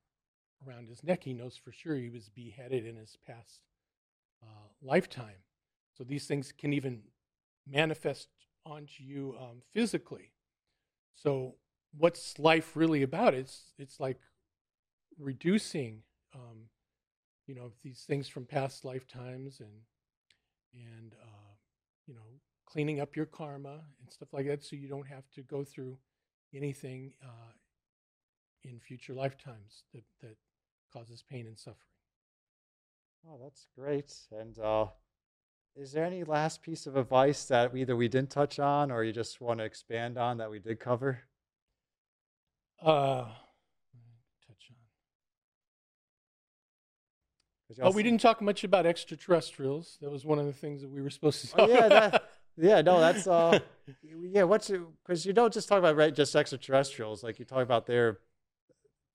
around his neck. He knows for sure he was beheaded in his past uh, lifetime. So these things can even manifest onto you um, physically. So what's life really about? It's it's like reducing, um, you know, these things from past lifetimes and and uh, you know cleaning up your karma and stuff like that, so you don't have to go through anything uh, in future lifetimes that that causes pain and suffering. Oh, that's great. And uh, is there any last piece of advice that either we didn't touch on or you just want to expand on that we did cover? Uh, touch Oh, we didn't talk much about extraterrestrials. That was one of the things that we were supposed to talk oh, yeah, about. That, yeah, no, that's uh, yeah. What's because you don't just talk about right, just extraterrestrials. Like you talk about their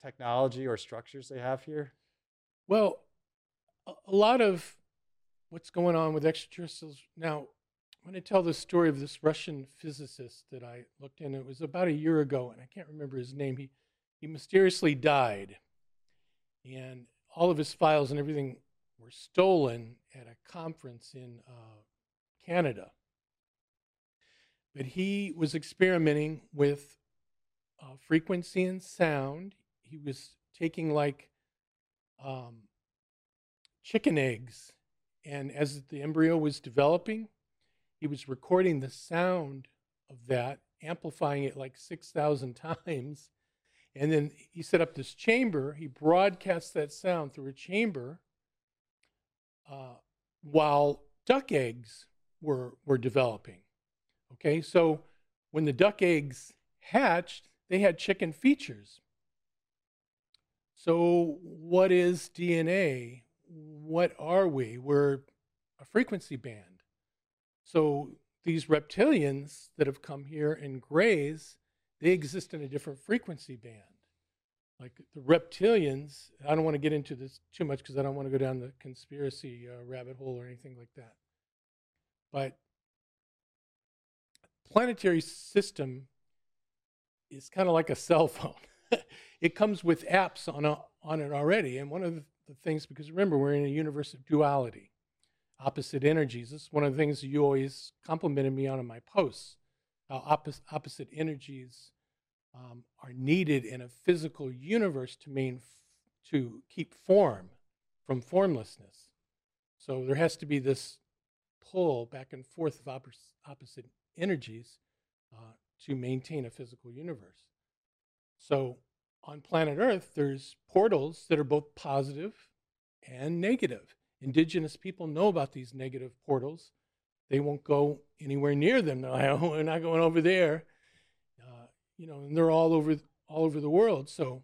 technology or structures they have here. Well, a, a lot of what's going on with extraterrestrials now. I'm going to tell the story of this Russian physicist that I looked in. It was about a year ago, and I can't remember his name. He he mysteriously died, and all of his files and everything were stolen at a conference in uh, Canada. But he was experimenting with uh, frequency and sound. He was taking like um, chicken eggs, and as the embryo was developing, he was recording the sound of that, amplifying it like 6,000 times. And then he set up this chamber. He broadcast that sound through a chamber uh, while duck eggs were, were developing. Okay, so when the duck eggs hatched, they had chicken features. So, what is DNA? What are we? We're a frequency band. So, these reptilians that have come here and graze, they exist in a different frequency band. Like the reptilians, I don't want to get into this too much because I don't want to go down the conspiracy uh, rabbit hole or anything like that. But planetary system is kind of like a cell phone. it comes with apps on, a, on it already. And one of the, things, because remember, we're in a universe of duality, opposite energies. This is one of the things you always complimented me on in my posts, how opposite, opposite energies um, are needed in a physical universe to, main, to keep form from formlessness. So there has to be this pull back and forth of opposite energies uh, to maintain a physical universe. So on planet Earth, there's portals that are both positive and negative. Indigenous people know about these negative portals. They won't go anywhere near them. They're like, oh, we're not going over there. You know, and they're all over all over the world. So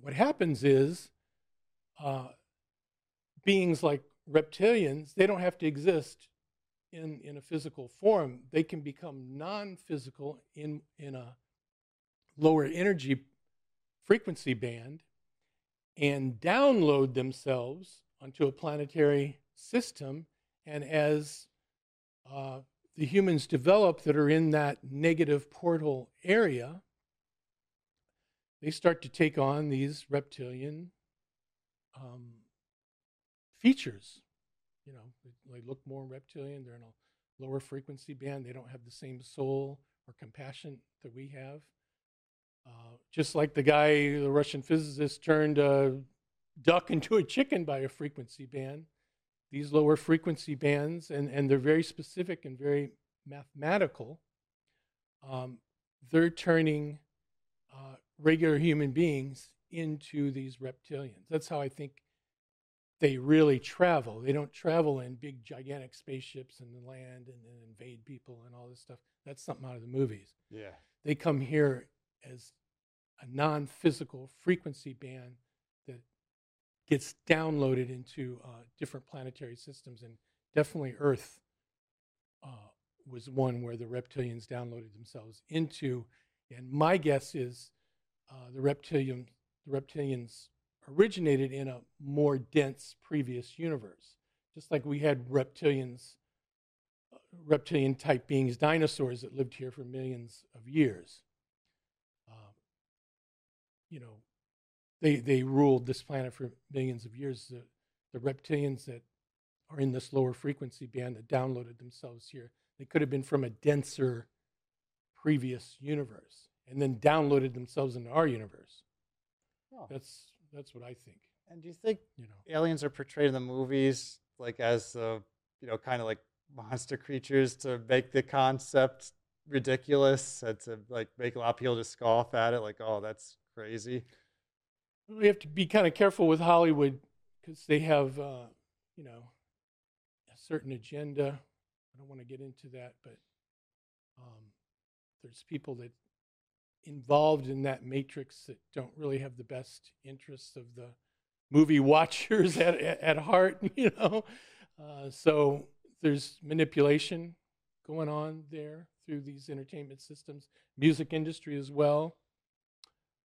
what happens is uh, beings like reptilians, they don't have to exist in, in a physical form, they can become non physical in, in a lower energy frequency band and download themselves onto a planetary system. And as uh, the humans develop that are in that negative portal area, they start to take on these reptilian um, features you know, they look more reptilian. They're in a lower frequency band. They don't have the same soul or compassion that we have. Uh, just like the guy, the Russian physicist, turned a duck into a chicken by a frequency band. These lower frequency bands, and, and they're very specific and very mathematical, um, they're turning uh, regular human beings into these reptilians. That's how I think they really travel. They don't travel in big, gigantic spaceships and land and, and invade people and all this stuff. That's something out of the movies. Yeah. They come here as a non physical frequency band gets downloaded into uh, different planetary systems. And definitely Earth uh, was one where the reptilians downloaded themselves into. And my guess is uh, the reptilian the reptilians originated in a more dense previous universe, just like we had reptilians, uh, reptilian type beings, dinosaurs that lived here for millions of years. Um, you know, they they ruled this planet for millions of years. The, the reptilians that are in this lower frequency band that downloaded themselves here, they could have been from a denser previous universe and then downloaded themselves into our universe. Oh. That's that's what I think. And do you think You know, aliens are portrayed in the movies like as uh, you know kind of like monster creatures to make the concept ridiculous and to like make a lot of people just scoff at it like oh that's crazy we have to be kind of careful with Hollywood because they have, uh, you know, a certain agenda. I don't want to get into that, but um, there's people that involved in that matrix that don't really have the best interests of the movie watchers at, at, heart, you know. Uh, so there's manipulation going on there through these entertainment systems, music industry as well.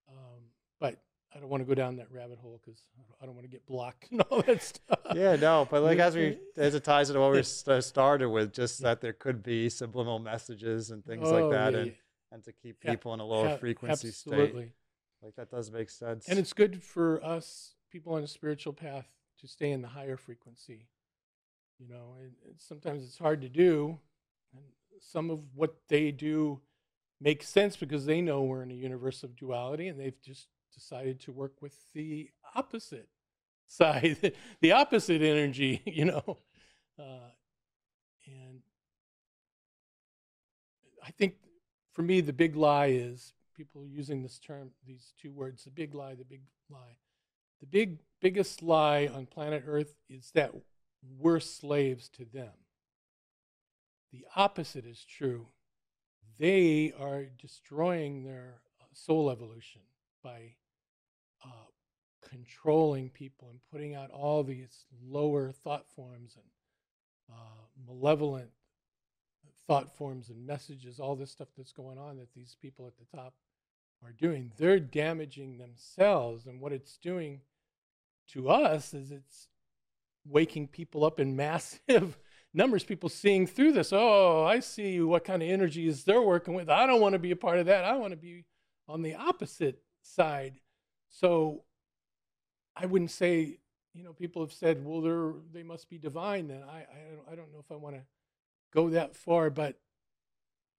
Um, but I don't want to go down that rabbit hole because I don't want to get blocked and all that stuff. yeah no but like as we as it ties into what we started with just that there could be subliminal messages and things like Oh, that yeah, and yeah. and to keep Yeah, people in a lower frequency state like that does make sense And it's good for us people on a spiritual path to stay in the higher frequency. You know, and, and sometimes it's hard to do. And some of what they do makes sense because they know we're in a universe of duality and they've just decided to work with the opposite side, the opposite energy, you know. Uh, and I think for me, the big lie is people using this term, these two words, the big lie, the big lie. The big, biggest lie on planet Earth is that we're slaves to them. The opposite is true. They are destroying their uh, soul evolution by uh, controlling people and putting out all these lower thought forms and uh, malevolent thought forms and messages, all this stuff that's going on that these people at the top are doing. They're damaging themselves, and what it's doing to us is it's waking people up in massive numbers. People seeing through this. Oh, I see what kind of energies they're working with. I don't want to be a part of that. I want to be on the opposite side. So I wouldn't say, you know, people have said, well, they're they must be divine. Then I I don't, I don't know if I want to go that far, but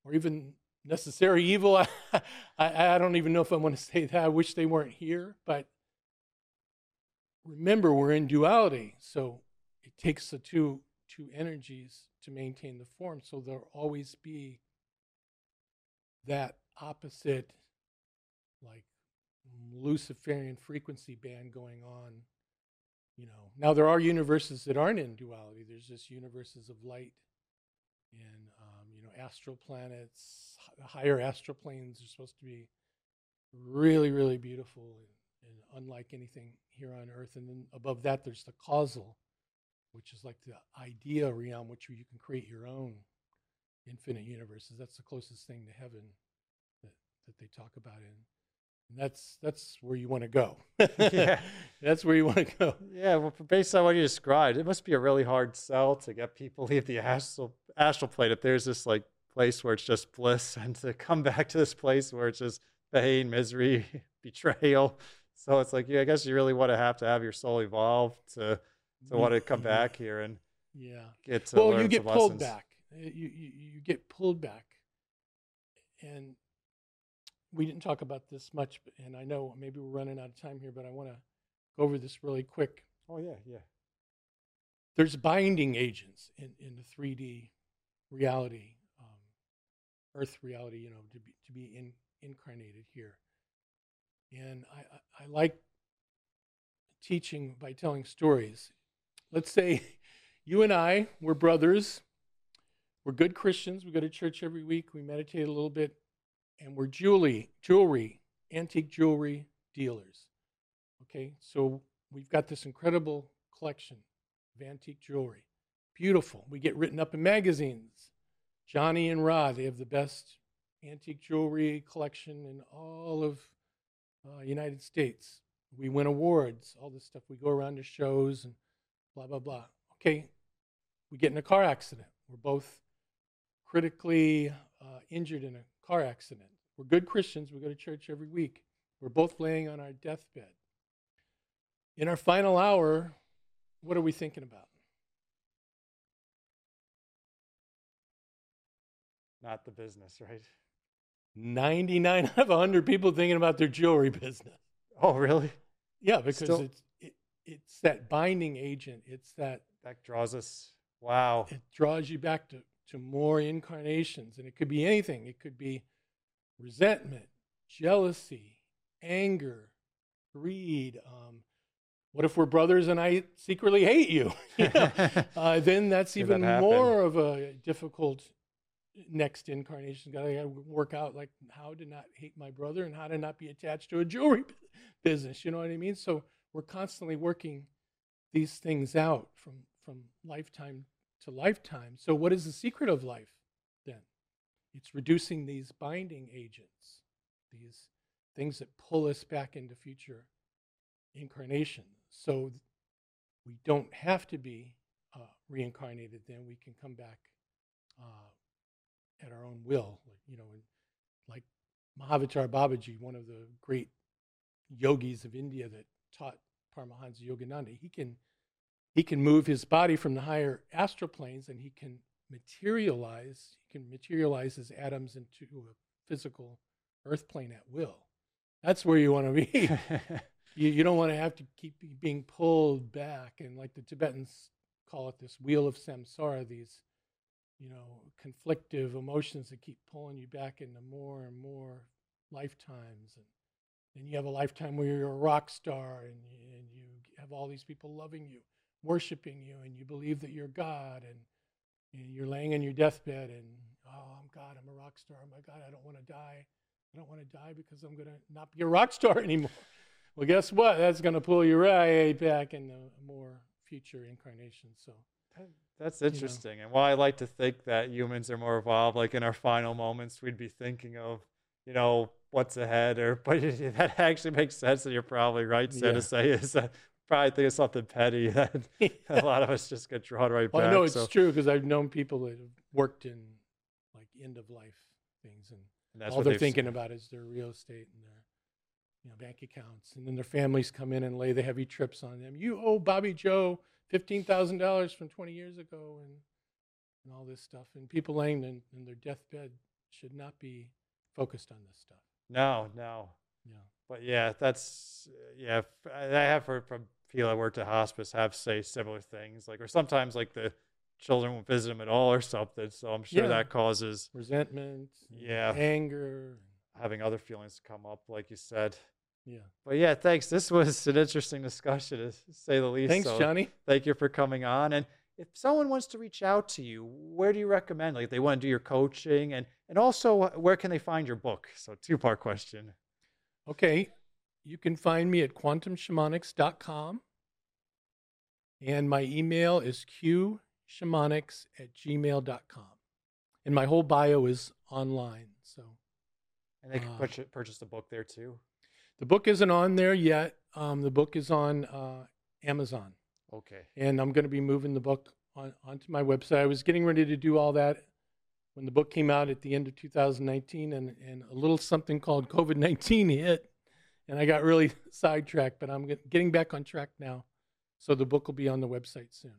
or even necessary evil. I, I, I don't even know if I want to say that. I wish they weren't here, but remember we're in duality, so it takes the two two energies to maintain the form. So there'll always be that opposite, like Luciferian frequency band going on. You know, now there are universes that aren't in duality. There's just universes of light and um, you know astral planets higher astral planes are supposed to be really really beautiful and, and unlike anything here on earth and then above that there's the causal which is like the idea realm which you can create your own infinite universes that's the closest thing to heaven that, that they talk about in that's that's where you want to go Yeah. that's where you want to go Yeah, well, based on what you described, it must be a really hard sell to get people leave the astral astral plane if there's this like place where it's just bliss, and to come back to this place where it's just pain, misery, betrayal. So it's like, yeah, I guess you really want to have to have your soul evolve to to mm-hmm. want to come back here and yeah get to well learn you get pulled lessons. back you, you you get pulled back and we didn't talk about this much and i know maybe we're running out of time here but i want to go over this really quick. Oh yeah, yeah. there's binding agents in, in the 3d reality um, earth reality you know to be to be in, incarnated here. And I, I, I like teaching by telling stories. Let's say you and i we're brothers. We're good christians. We go to church every week. We meditate a little bit and we're jewelry jewelry antique jewelry dealers okay so we've got this incredible collection of antique jewelry beautiful we get written up in magazines johnny and rod they have the best antique jewelry collection in all of uh, United States. We win awards, all this stuff. We go around to shows and blah, blah, blah. Okay, we get in a car accident. We're both critically uh, injured in a car accident. We're good Christians. We go to church every week. We're both laying on our deathbed. In our final hour, what are we thinking about? Not the business, right? 99 out of 100 people thinking about their jewelry business. Oh, really? Yeah, because Still- it's it, it's that binding agent. It's that That draws us. Wow. it draws you back to, to more incarnations. And it could be anything. It could be resentment, jealousy, anger, greed. Um, what if we're brothers and I secretly hate you? You know? uh, then that's even that more of a difficult next incarnation. Got to work out like how to not hate my brother and how to not be attached to a jewelry business. You know what I mean? So we're constantly working these things out from from lifetime to lifetime. So what is the secret of life then? It's reducing these binding agents, these things that pull us back into future incarnations. So we don't have to be uh, reincarnated. Then we can come back uh, at our own will. Like, you know, and like Mahavatar Babaji, one of the great yogis of India that taught Paramahansa Yogananda, he can he can move his body from the higher astral planes and he can materialize he can materialize his atoms into a physical earth plane at will. That's where you want to be. you, you don't want to have to keep being pulled back and like the tibetans call it this wheel of samsara these you know conflictive emotions that keep pulling you back into more and more lifetimes and then you have a lifetime where you're a rock star and, and you have all these people loving you worshiping you and you believe that you're god and, you're laying on your deathbed and oh i'm god i'm a rock star oh my god i don't want to die i don't want to die because i'm going to not be a rock star anymore well, guess what? That's going to pull you right back in a more future incarnation. So, That's interesting. And while I like to think that humans are more evolved, like in our final moments, we'd be thinking of, you know, what's ahead. Or, but that actually makes sense. And you're probably right, so Yeah. to say is uh, probably think of something petty that a lot of us just get drawn right well, back. I know it's so, true because I've known people that have worked in like end of life things, and and that's all they're thinking seen. about is their real estate and their you know bank accounts, and then their families come in and lay the heavy trips on them. You owe Bobby Joe fifteen thousand dollars from twenty years ago, and and all this stuff. And people laying in, in their deathbed should not be focused on this stuff. No, no. Yeah. But yeah, that's yeah. I have heard from people that worked at hospice have say similar things, like or sometimes like the children won't visit them at all or something. So I'm sure Yeah. that causes Resentment, Yeah. anger. having other feelings come up, like you said. Yeah. But yeah, thanks. This was an interesting discussion, to say the least. Thanks, so Johnny. Thank you for coming on. And if someone wants to reach out to you, where do you recommend? Like, if they want to do your coaching, and and also, where can they find your book? So, two part question. Okay. You can find me at quantumshamanics.com. And my email is qshamanics at gmail.com. And my whole bio is online. So And they can Uh, purchase, purchase the book there too. the book isn't on there yet. Um, the book is on uh, Amazon. Okay. And I'm going to be moving the book on, onto my website. I was getting ready to do all that when the book came out at the end of 2019, and, and a little something called COVID 19 hit. And I got really sidetracked, but I'm getting back on track now. So the book will be on the website soon.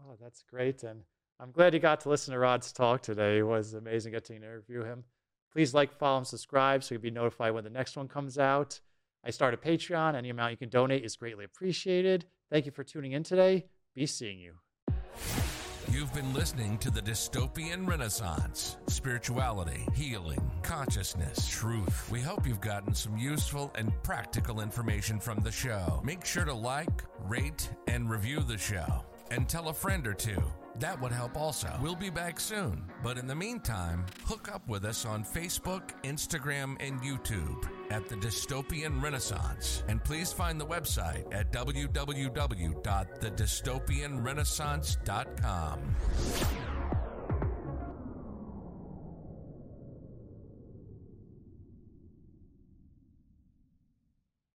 Oh, that's great. And I'm glad you got to listen to Rod's talk today. It was amazing getting to interview him. Please like, follow, and subscribe so you'll be notified when the next one comes out. I started Patreon. Any amount you can donate is greatly appreciated. Thank you for tuning in today. Be seeing you. You've been listening to the Dystopian Renaissance spirituality, healing, consciousness, truth. We hope you've gotten some useful and practical information from the show. Make sure to like, rate, and review the show. And tell a friend or two. That would help also. We'll be back soon. But in the meantime, hook up with us on Facebook, Instagram, and YouTube at the Dystopian Renaissance. And please find the website at www.thedystopianrenaissance.com.